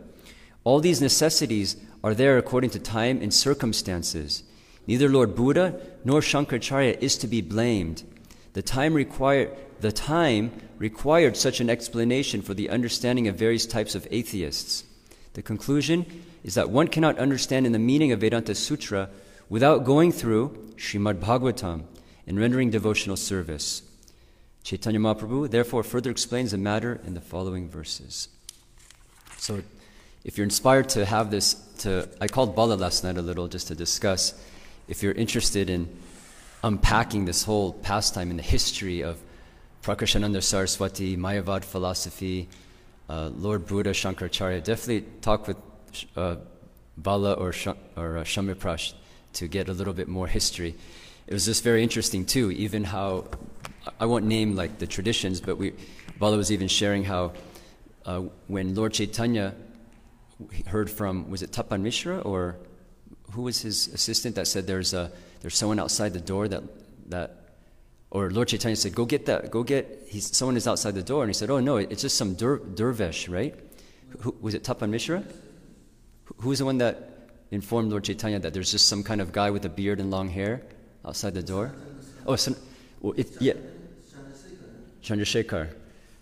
All these necessities are there according to time and circumstances. Neither Lord Buddha nor Shankaracharya is to be blamed. The time, required, the time required such an explanation for the understanding of various types of atheists. The conclusion is that one cannot understand in the meaning of Vedanta Sutra without going through Srimad Bhagavatam and rendering devotional service. Chaitanya Mahaprabhu therefore further explains the matter in the following verses. So, if you're inspired to have this, to I called Bala last night a little just to discuss. If you're interested in unpacking this whole pastime in the history of Prakashananda Saraswati, Mayavad philosophy, uh, Lord Buddha, Shankaracharya, definitely talk with uh, Bala or, Sh- or uh, Shamiprash to get a little bit more history. It was just very interesting too, even how I won't name like the traditions, but we Bala was even sharing how uh, when Lord Chaitanya heard from was it Tapan Mishra or who was his assistant that said there's a there's someone outside the door that that or Lord Chaitanya said go get that go get he's someone is outside the door. And he said oh no it's just some dervish right? Who, was it Tapan Mishra? Who was the one that informed Lord Chaitanya that there's just some kind of guy with a beard and long hair outside the door? Oh some, well, it, yeah. Chandrasekhar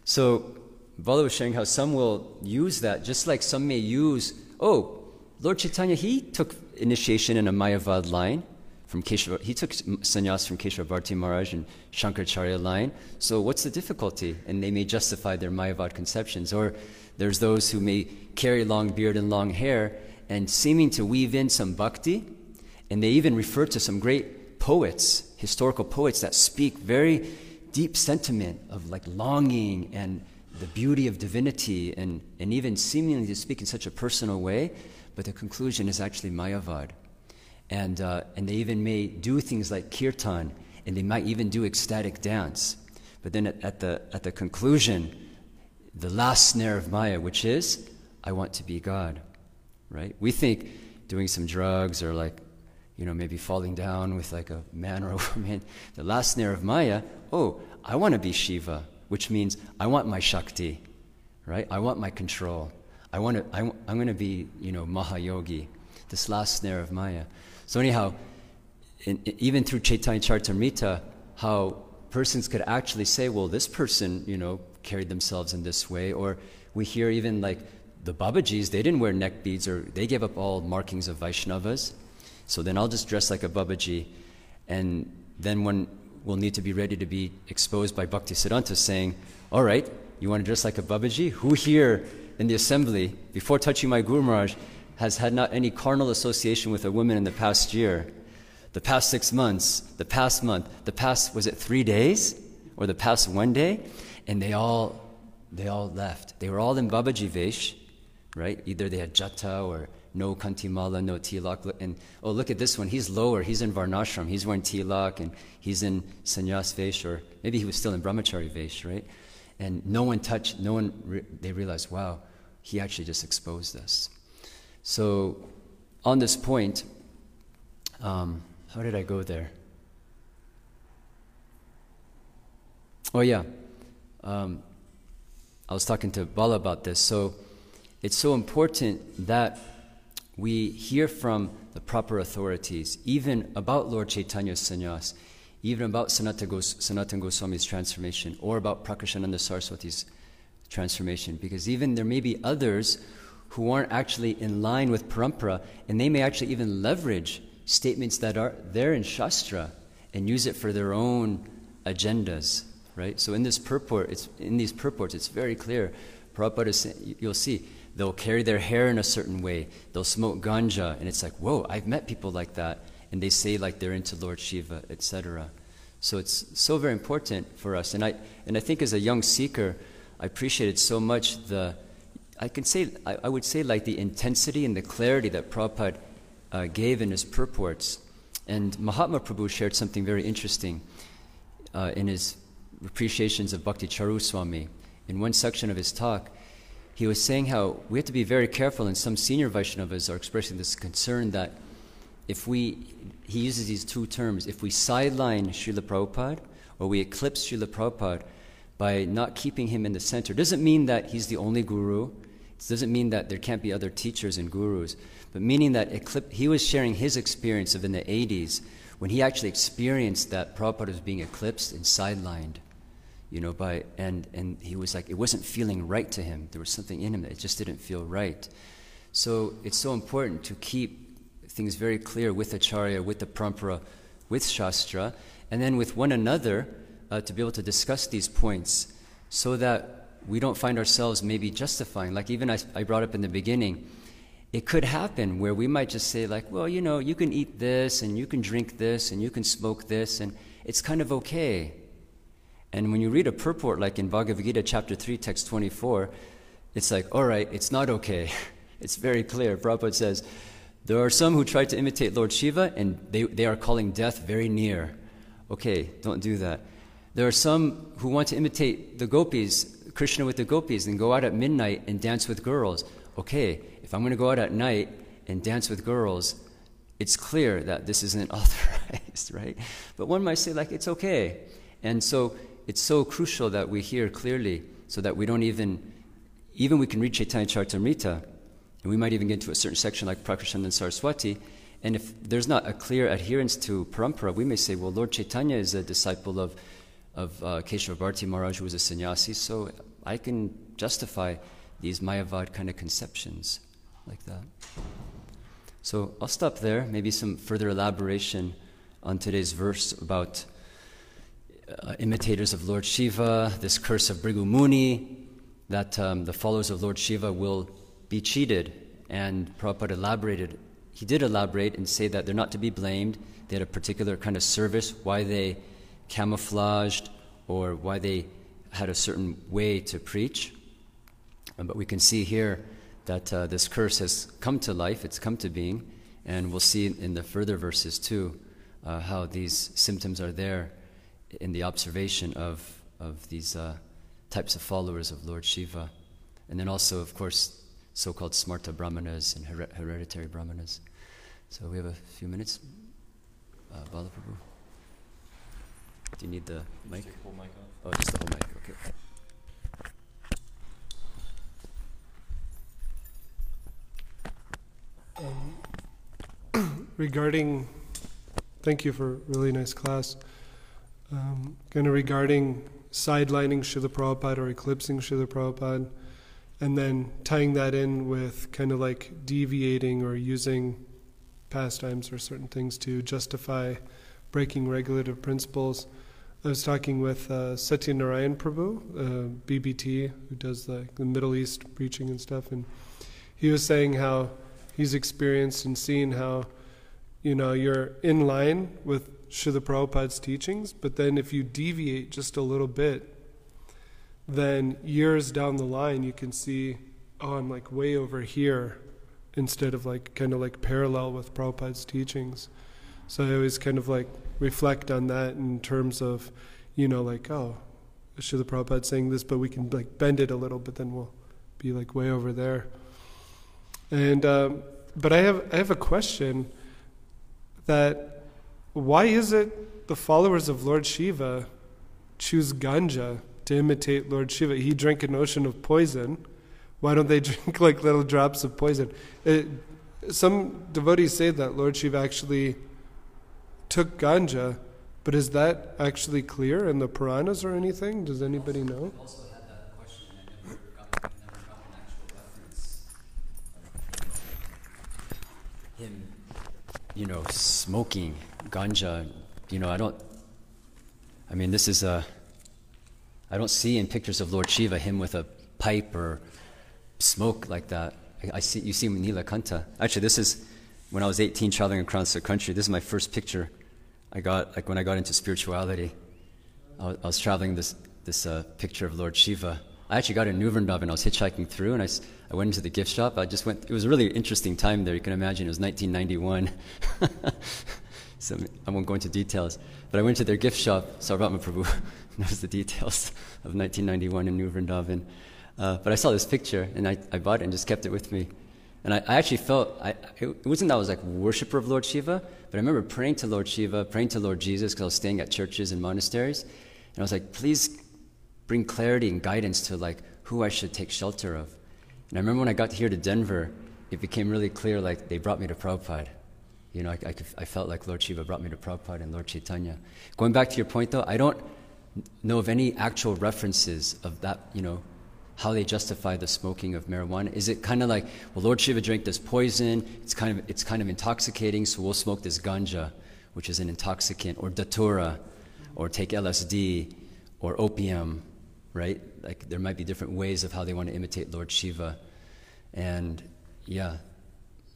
so Bala was sharing how some will use that, just like some may use, oh, Lord Chaitanya, he took initiation in a Mayavad line from Keshava, he took sannyas from Keshava Maharaj and Shankaracharya line. So what's the difficulty? And they may justify their Mayavad conceptions. Or there's those who may carry long beard and long hair and seeming to weave in some bhakti. And they even refer to some great poets, historical poets that speak very deep sentiment of like longing and the beauty of divinity and, and even seemingly to speak in such a personal way, but the conclusion is actually Mayavad. And, uh, and they even may do things like kirtan, and they might even do ecstatic dance. But then at, at, the, at the conclusion, the last snare of Maya, which is, I want to be God, right? We think doing some drugs or like, you know, maybe falling down with like a man or a woman, the last snare of Maya, oh, I want to be Shiva which means I want my Shakti, right? I want my control. I want to, I, am going to be, you know, Mahayogi, this last snare of Maya. So, anyhow, in, even through Chaitanya Charitamrita, how persons could actually say, well, this person, you know, carried themselves in this way. Or we hear even like the Babajis, they didn't wear neck beads or they gave up all markings of Vaishnavas. So then I'll just dress like a Babaji. And then when will need to be ready to be exposed by Bhakti Siddhanta saying, All right, you want to dress like a Babaji? Who here in the assembly, before touching my Guru Maharaj, has had not any carnal association with a woman in the past year, the past six months, the past month, the past, was it three days? Or the past one day? And they all, they all left. They were all in Babaji Vesh, right? Either they had jata or no kantimala, no tilak. And oh, look at this one. He's lower. He's in varnashram. He's wearing tilak and he's in sannyas vesh, or maybe he was still in brahmachari vesh, right? And no one touched, no one, re- they realized, wow, he actually just exposed us. So, on this point, um, how did I go there? Oh, yeah. Um, I was talking to Bala about this. So, it's so important that we hear from the proper authorities, even about Lord Chaitanya's sannyas, even about Sanatana, Gos- Sanatan Goswami's transformation, or about Prakashananda Saraswati's transformation, because even there may be others who aren't actually in line with parampara, and they may actually even leverage statements that are there in Shastra and use it for their own agendas, right? So in this purport, it's, in these purports, it's very clear. Prabhupada you'll see, They'll carry their hair in a certain way. They'll smoke ganja. And it's like, whoa, I've met people like that. and they say like they're into Lord Shiva, etc. So it's so very important for us. And I, and I think as a young seeker, I appreciated so much the, I can say, I, I would say like the intensity and the clarity that Prabhupada uh, gave in his purports. And Mahatma Prabhu shared something very interesting uh, in his appreciations of Bhakti Charu Swami. In one section of his talk, he was saying how we have to be very careful, and some senior Vaishnavas are expressing this concern that if we, he uses these two terms, if we sideline Srila Prabhupada or we eclipse Srila Prabhupada by not keeping him in the center, doesn't mean that he's the only guru. It doesn't mean that there can't be other teachers and gurus, but meaning that eclip- he was sharing his experience of in the 80s when he actually experienced that Prabhupada was being eclipsed and sidelined you know, by, and, and he was like, it wasn't feeling right to him. There was something in him that it just didn't feel right. So it's so important to keep things very clear with Acharya, with the Parampara, with Shastra, and then with one another uh, to be able to discuss these points so that we don't find ourselves maybe justifying. Like even I, I brought up in the beginning, it could happen where we might just say, like, well, you know, you can eat this, and you can drink this, and you can smoke this, and it's kind of okay. And when you read a purport like in Bhagavad Gita chapter 3, text 24, it's like, all right, it's not okay. It's very clear. Prabhupada says, there are some who try to imitate Lord Shiva and they, they are calling death very near. Okay, don't do that. There are some who want to imitate the gopis, Krishna with the gopis, and go out at midnight and dance with girls. Okay, if I'm going to go out at night and dance with girls, it's clear that this isn't authorized, right? But one might say, like, it's okay. And so it's so crucial that we hear clearly so that we don't even, even we can read Chaitanya Charitamrita, and we might even get to a certain section like Prakashananda Saraswati, and if there's not a clear adherence to parampara, we may say, well, Lord Chaitanya is a disciple of, of uh, Keshava Bharati Maharaj, who was a sannyasi, so I can justify these Mayavad kind of conceptions like that. So I'll stop there, maybe some further elaboration on today's verse about uh, imitators of Lord Shiva, this curse of Bhrigu Muni, that um, the followers of Lord Shiva will be cheated. And Prabhupada elaborated, he did elaborate and say that they're not to be blamed. They had a particular kind of service, why they camouflaged or why they had a certain way to preach. Um, but we can see here that uh, this curse has come to life, it's come to being, and we'll see in the further verses too uh, how these symptoms are there in the observation of, of these uh, types of followers of Lord Shiva. And then also, of course, so called smarta brahmanas and her- hereditary brahmanas. So we have a few minutes. Uh, Balaprabhu. Do you need the mic?
Just take the whole mic off.
Oh, just the whole mic, okay.
Um, regarding, thank you for a really nice class. Um, kind of regarding sidelining Srila Prabhupada or eclipsing Srila Prabhupada, and then tying that in with kind of like deviating or using pastimes or certain things to justify breaking regulative principles. I was talking with uh, Satya Narayan Prabhu, uh, BBT, who does the, the Middle East preaching and stuff, and he was saying how he's experienced and seen how, you know, you're in line with Srila Prabhupada's teachings, but then if you deviate just a little bit, then years down the line you can see, oh, I'm like way over here instead of like kind of like parallel with Prabhupada's teachings. So I always kind of like reflect on that in terms of, you know, like, oh, Srila Prabhupada saying this, but we can like bend it a little, but then we'll be like way over there. And um, but I have I have a question that why is it the followers of Lord Shiva choose ganja to imitate Lord Shiva? He drank an ocean of poison. Why don't they drink like little drops of poison? It, some devotees say that Lord Shiva actually took ganja, but is that actually clear in the Puranas or anything? Does anybody know?
also had that question, and I never got, never got an actual reference. Him, you know, smoking ganja. You know, I don't. I mean, this is a. I don't see in pictures of Lord Shiva him with a pipe or smoke like that. I, I see you see him in Nilakanta. Actually, this is when I was 18 traveling across the country. This is my first picture I got, like when I got into spirituality. I was, I was traveling this, this uh, picture of Lord Shiva. I actually got in New. I was hitchhiking through, and I, I went into the gift shop. I just went. It was a really interesting time there. You can imagine. It was 1991. so I won't go into details. But I went to their gift shop. Sarvatma Prabhu knows the details of 1991 in New Vrindavan. Uh, but I saw this picture, and I, I bought it and just kept it with me. And I, I actually felt, I, it, wasn't that I was like worshiper of Lord Shiva, but I remember praying to Lord Shiva, praying to Lord Jesus, because I was staying at churches and monasteries. And I was like, please bring clarity and guidance to like who I should take shelter of. And I remember when I got here to Denver, it became really clear like they brought me to Prabhupada. You know, I, I, could, I felt like Lord Shiva brought me to Prabhupada and Lord Chaitanya. Going back to your point though, I don't know of any actual references of that, you know, how they justify the smoking of marijuana. Is it kind of like, well, Lord Shiva drank this poison, it's kind of, it's kind of intoxicating, so we'll smoke this ganja, which is an intoxicant, or datura, or take LSD, or opium, right? Like there might be different ways of how they want to imitate Lord Shiva. And yeah,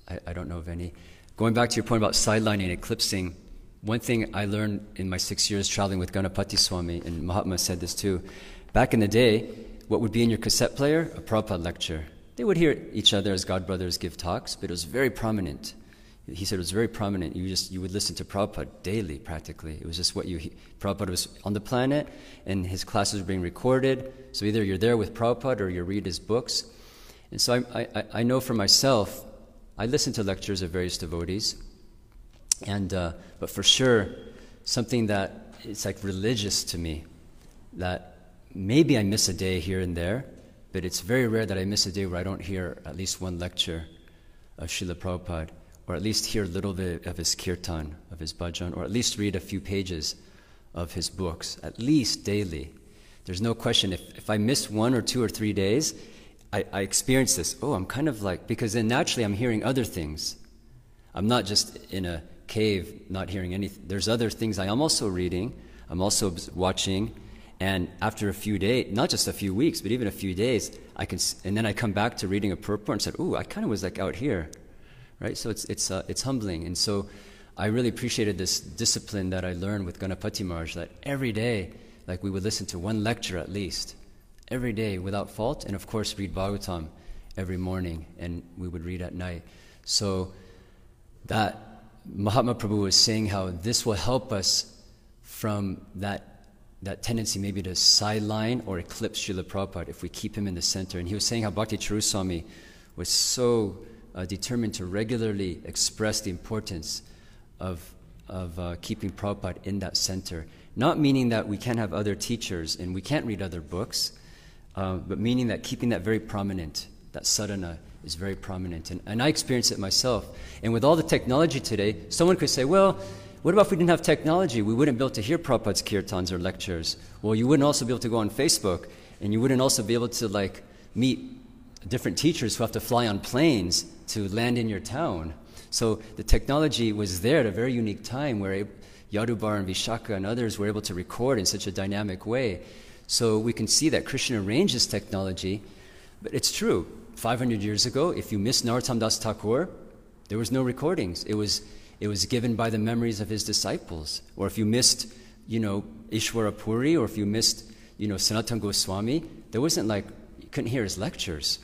I, I don't know of any. Going back to your point about sidelining and eclipsing, one thing I learned in my six years traveling with Ganapati Swami, and Mahatma said this too. Back in the day, what would be in your cassette player? A Prabhupada lecture. They would hear each other as God brothers give talks, but it was very prominent. He said it was very prominent. You just you would listen to Prabhupada daily, practically. It was just what you. Prabhupada was on the planet, and his classes were being recorded. So either you're there with Prabhupada or you read his books. And so I, I, I know for myself, I listen to lectures of various devotees, and uh, but for sure, something that it's like religious to me, that maybe I miss a day here and there, but it's very rare that I miss a day where I don't hear at least one lecture of Srila Prabhupada, or at least hear a little bit of his kirtan, of his bhajan, or at least read a few pages of his books, at least daily. There's no question. If, if I miss one or two or three days, I, I experience this. Oh, I'm kind of like, because then naturally I'm hearing other things. I'm not just in a cave not hearing anything. There's other things I am also reading, I'm also watching, and after a few days, not just a few weeks, but even a few days, I can, and then I come back to reading a purport and said, "Ooh, I kind of was like out here," right? So it's it's uh, it's humbling, and so I really appreciated this discipline that I learned with Ganapati Maharaj. That every day, like we would listen to one lecture at least, every day without fault, and of course read Bhagavatam every morning, and we would read at night. So that Mahatma Prabhu was saying how this will help us from that that tendency maybe to sideline or eclipse Srila Prabhupada if we keep him in the center. And he was saying how Bhakti Charuswami was so uh, determined to regularly express the importance of, of uh, keeping Prabhupada in that center. Not meaning that we can't have other teachers and we can't read other books, uh, but meaning that keeping that very prominent, that sadhana is very prominent. And, and I experience it myself. And with all the technology today, someone could say, well, what about if we didn't have technology? We wouldn't be able to hear Prabhupada's kirtans or lectures. Well, you wouldn't also be able to go on Facebook, and you wouldn't also be able to like meet different teachers who have to fly on planes to land in your town. So the technology was there at a very unique time where Yadubar and Vishaka and others were able to record in such a dynamic way. So we can see that Krishna arranges technology, but it's true. 500 years ago, if you missed Narottam Das Thakur, there was no recordings. It was, it was given by the memories of his disciples. Or if you missed, you know, Ishwara Puri, or if you missed, you know, Sanatan Goswami, there wasn't like, you couldn't hear his lectures.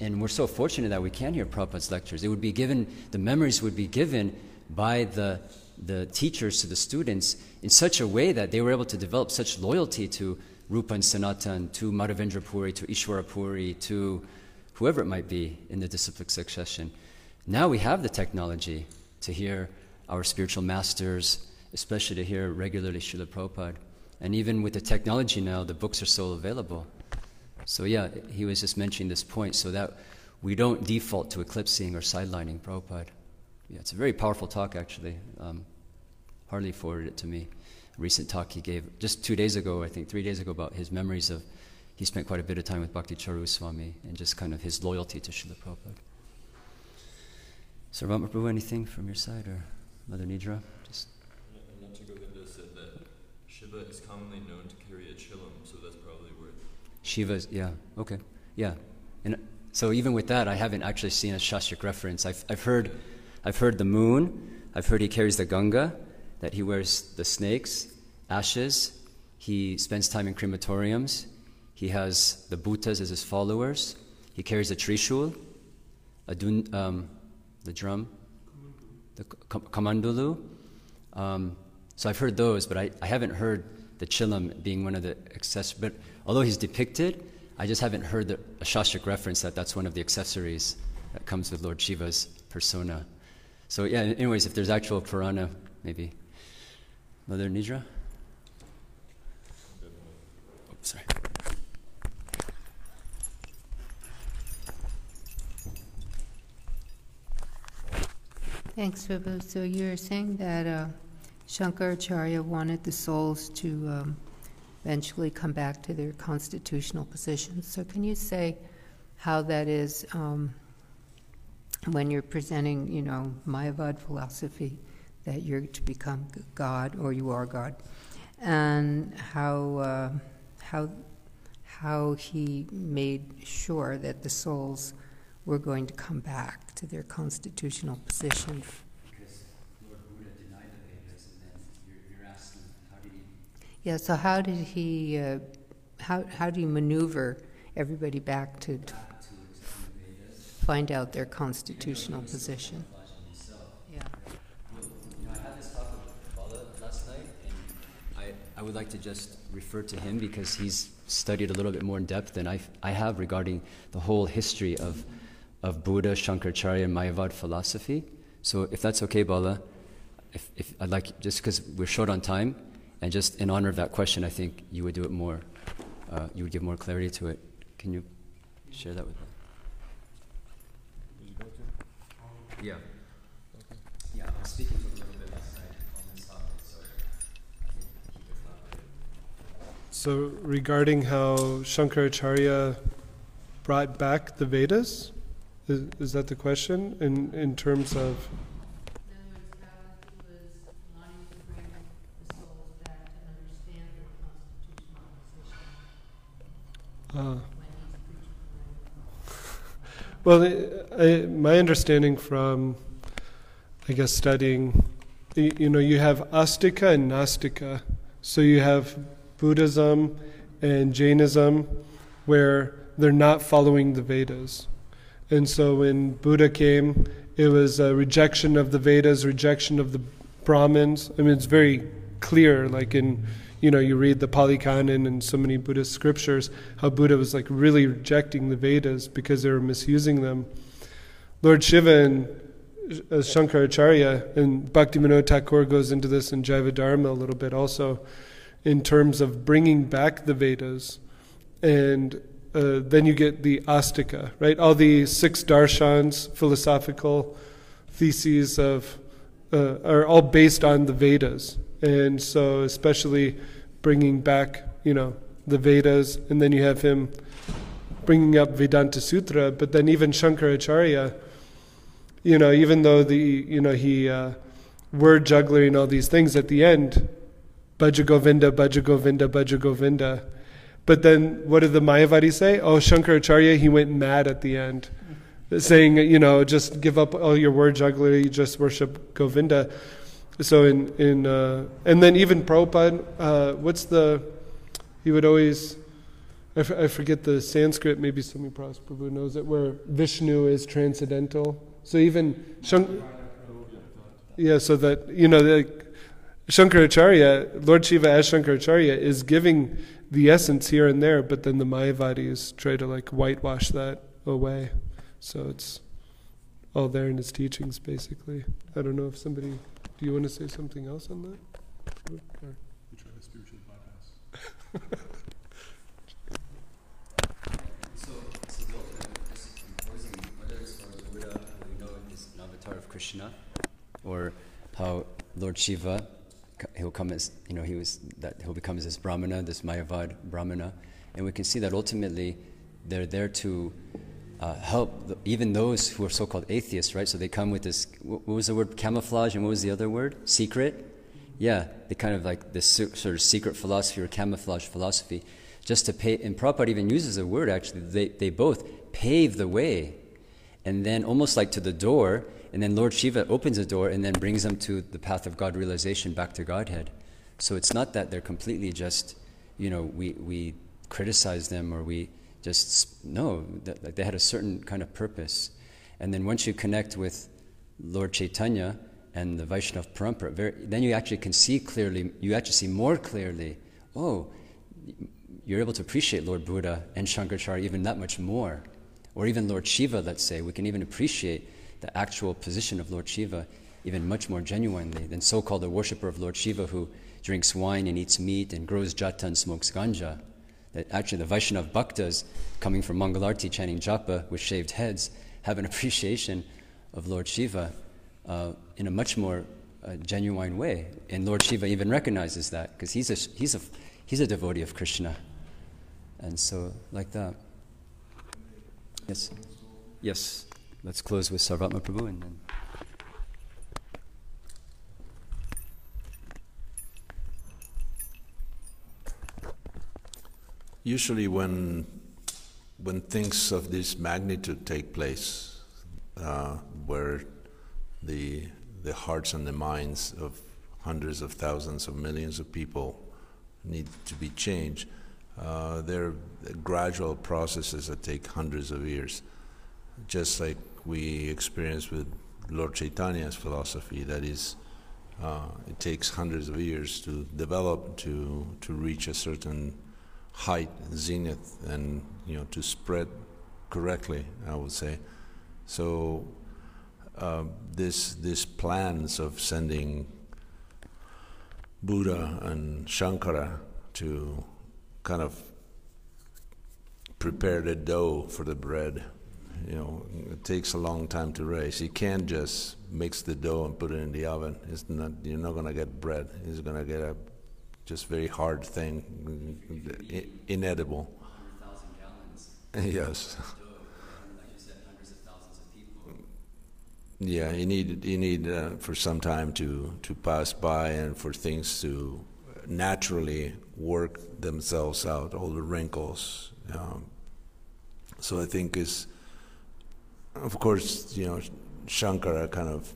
And we're so fortunate that we can hear Prabhupada's lectures. It would be given, the memories would be given by the, the teachers to the students in such a way that they were able to develop such loyalty to Rupa and Sanatan, to Madhavendra Puri, to Ishwara Puri, to whoever it might be in the disciplic succession. Now we have the technology to hear our spiritual masters, especially to hear regularly Srila Prabhupada. And even with the technology now, the books are so available. So yeah, he was just mentioning this point so that we don't default to eclipsing or sidelining Prabhupada. Yeah, it's a very powerful talk actually. Um, Harley forwarded it to me. A recent talk he gave just two days ago, I think, three days ago, about his memories of. He spent quite a bit of time with Bhakti Charu Swami and just kind of his loyalty to Srila Prabhupada. Sarvatma Prabhu, anything from your side or Mother Nidra? Just
Nata Govinda said that Shiva is commonly known to carry a chillum, so that's probably where
Shiva's, yeah, okay, yeah. And so even with that, I haven't actually seen a Shastric reference. I've, I've heard, I've heard the moon. I've heard he carries the Ganga, that he wears the snakes, ashes. He spends time in crematoriums. He has the Bhutas as his followers. He carries a trishul, a dun, um, the drum, the kamandalu. Um, so I've heard those, but I, I haven't heard the chillum being one of the accessories. But although he's depicted, I just haven't heard the, a reference that that's one of the accessories that comes with Lord Shiva's persona. So yeah, anyways, if there's actual Purana, maybe. Mother Nidra? Oh, sorry.
Thanks, Vibhu. So you're saying that uh, Shankaracharya wanted the souls to um, eventually come back to their constitutional positions. So can you say how that is um, when you're presenting, you know, Mayavad philosophy, that you're to become God or you are God, and how uh, how how he made sure that the souls were going to come back to their constitutional position.
Because Lord Buddha denied the Vedas, and then you're, you're asking, how did he
Yeah. So how did he? Uh, how how do you maneuver everybody back to
to accepting the Vedas?
find out their constitutional position? Yeah.
You know, I had this talk with Bala last night, and I, would like to just refer to him because he's studied a little bit more in depth than I, I have regarding the whole history of, of Buddha, Shankaracharya, and Mayavad philosophy. So if that's okay, Bala, if, if I'd like, just because we're short on time, and just in honor of that question, I think you would do it more, uh, you would give more clarity to it. Can you share that with me? Yeah. Yeah, I was speaking for a little bit last night on this topic, so I can keep it elaborate.
So, regarding how Shankaracharya brought back the Vedas, is, is that the question? In, in terms of. Uh. Well, I, I, my understanding from, I guess, studying, y- you know, you have Astika and Nastika. So you have Buddhism and Jainism where they're not following the Vedas. And so when Buddha came, it was a rejection of the Vedas, rejection of the Brahmins. I mean, it's very clear, like in, you know, you read the Pali Canon and so many Buddhist scriptures, how Buddha was like really rejecting the Vedas because they were misusing them. Lord Shiva and uh, Shankaracharya and Bhaktivinoda Thakur goes into this in Jaiva Dharma a little bit also, in terms of bringing back the Vedas, and uh, then you get the Astika, right? All the six darshans, philosophical theses of, uh, are all based on the Vedas, and so especially bringing back, you know, the Vedas, and then you have him bringing up Vedanta Sutra, but then even Shankaracharya, you know, even though the, you know, he uh, word juggling all these things at the end, Bhaja Govinda, Bhaja Govinda, Bhaja Govinda. But then what did the Mayavadi say? Oh, Shankaracharya, he went mad at the end, saying, you know, just give up all your word jugglery, just worship Govinda. So in, in uh, and then even Prabhupada, uh, what's the, he would always, I, f- I forget the Sanskrit, maybe Swami Prabhu knows it, where Vishnu is transcendental. So even Shank, yeah, so that you know, the Shankaracharya, Lord Shiva as Shankaracharya is giving the essence here and there, but then the Mayavadis try to like whitewash that away. So it's all there in his teachings, basically. I don't know if somebody, do you want to say something else on that? Or-
we know is an avatar of Krishna, or how Lord Shiva, he'll come as, you know, he was, that he'll become as this Brahmana, this Mayavad Brahmana, and we can see that ultimately they're there to uh, help the, even those who are so-called atheists, right? So they come with this, what, was the word, camouflage, and what was the other word? Secret? Yeah, they kind of like this sort of secret philosophy or camouflage philosophy, just to pay. And Prabhupada even uses a word actually. They they both pave the way, and then almost like to the door, and then Lord Shiva opens the door and then brings them to the path of God realization back to Godhead. So it's not that they're completely just, you know, we, we criticize them or we just, no, that, they had a certain kind of purpose. And then once you connect with Lord Chaitanya and the Vaishnava Parampara, very, then you actually can see clearly, you actually see more clearly, oh, you're able to appreciate Lord Buddha and Shankaracharya even that much more. Or even Lord Shiva, let's say, we can even appreciate the actual position of Lord Shiva even much more genuinely than so called a worshipper of Lord Shiva who drinks wine and eats meat and grows jata and smokes ganja. That actually the Vaishnav Bhaktas coming from Mangalarti chanting japa with shaved heads have an appreciation of Lord Shiva uh, in a much more uh, genuine way. And Lord Shiva even recognizes that because he's a, he's, a, he's a devotee of Krishna. And so, like that. Yes. Yes. Let's close with Sarvatma Prabhu and then.
Usually, when when things of this magnitude take place, uh, where the the hearts and the minds of hundreds of thousands of millions of people need to be changed, uh, they're gradual processes that take hundreds of years, just like we experience with Lord Chaitanya's philosophy. That is, uh, it takes hundreds of years to develop to to reach a certain height, zenith, and you know to spread correctly. I would say. So uh, this this plans of sending Buddha and Shankara to kind of prepare the dough for the bread. You know, it takes a long time to raise. You can't just mix the dough and put it in the oven. It's not. You're not going to get bread. It's going to get a just very hard thing, inedible. yes. Yeah, you need you need uh, for some time to to pass by and for things to naturally work themselves out, all the wrinkles. Um, so I think is, of course, you know, Shankara kind of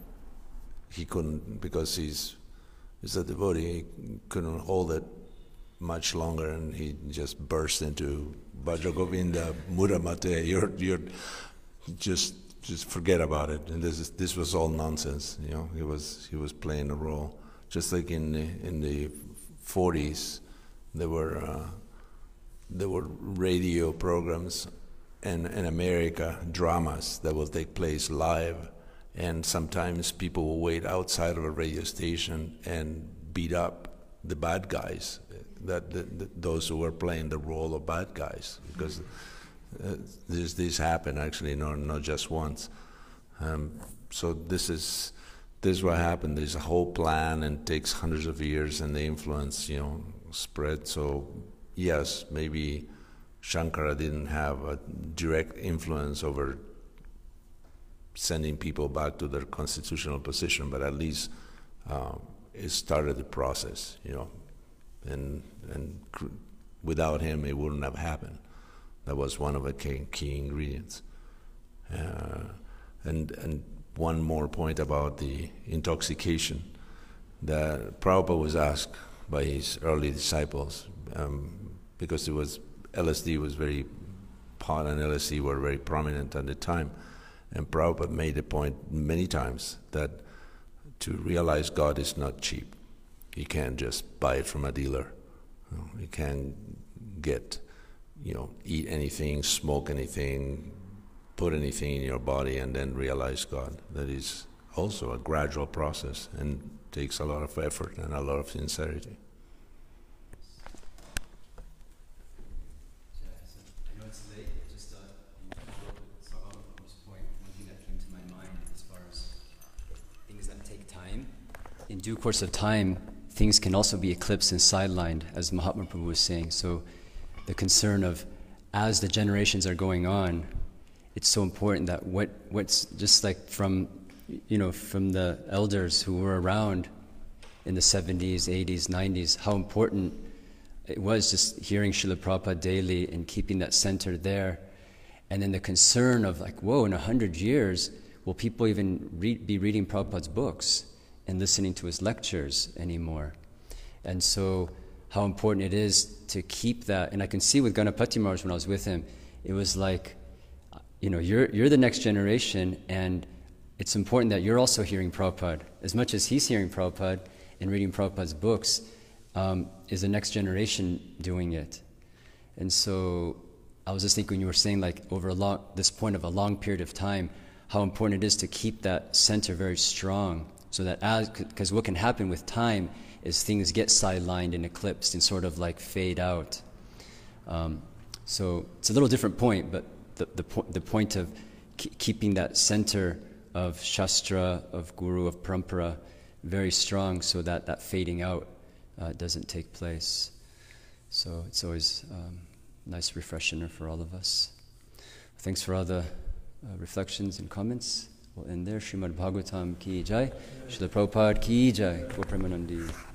he couldn't because he's he's a devotee. He couldn't hold it much longer, and he just burst into Vajragovinda Muramate. You're you're just just forget about it. And this is, this was all nonsense. You know, he was he was playing a role, just like in the, in the 40s, there were uh, there were radio programs in, America, dramas that will take place live, and sometimes people will wait outside of a radio station and beat up the bad guys, that, those who were playing the role of bad guys, because uh, this this happened actually, not not just once. Um, so this is this is what happened. There's a whole plan and takes hundreds of years, and the influence, you know, spread. So yes, maybe Shankara didn't have a direct influence over sending people back to their constitutional position, but at least um, it started the process, you know, and and without him, it wouldn't have happened. That was one of the key, key ingredients. Uh, and and one more point about the intoxication. That Prabhupada was asked by his early disciples um, because it was LSD was very pot and LSD were very prominent at the time, and Prabhupada made the point many times that to realize God is not cheap. You can't just buy it from a dealer. You, can't get, you know, eat anything, smoke anything, put anything in your body and then realize God. That is also a gradual process and takes a lot of effort and a lot of sincerity.
In due course of time, things can also be eclipsed and sidelined, as Mahatma Prabhu was saying. So, the concern of as the generations are going on, it's so important that what what's just like from you know from the elders who were around in the 70s, 80s, 90s, how important it was just hearing Srila Prabhupada daily and keeping that center there. And then the concern of like, whoa, in a hundred years, will people even be reading Prabhupada's books and listening to his lectures anymore? And so, how important it is to keep that. And I can see with Ganapati Maharaj when I was with him, it was like, you know, you're, you're the next generation, and it's important that you're also hearing Prabhupada. As much as he's hearing Prabhupada and reading Prabhupada's books, um, is the next generation doing it. And so I was just thinking when you were saying, like, over a long, this point of a long period of time, how important it is to keep that center very strong so that as, because what can happen with time is things get sidelined and eclipsed and sort of like fade out. Um, so it's a little different point, but the, the, po- the point of ke- keeping that center of Shastra, of Guru, of Parampara very strong so that that fading out uh, doesn't take place. So it's always um, nice refreshener for all of us. Thanks for all the uh, reflections and comments. We'll end there. Srimad Bhagavatam ki jai. Srila Prabhupada ki jai. Premanandi.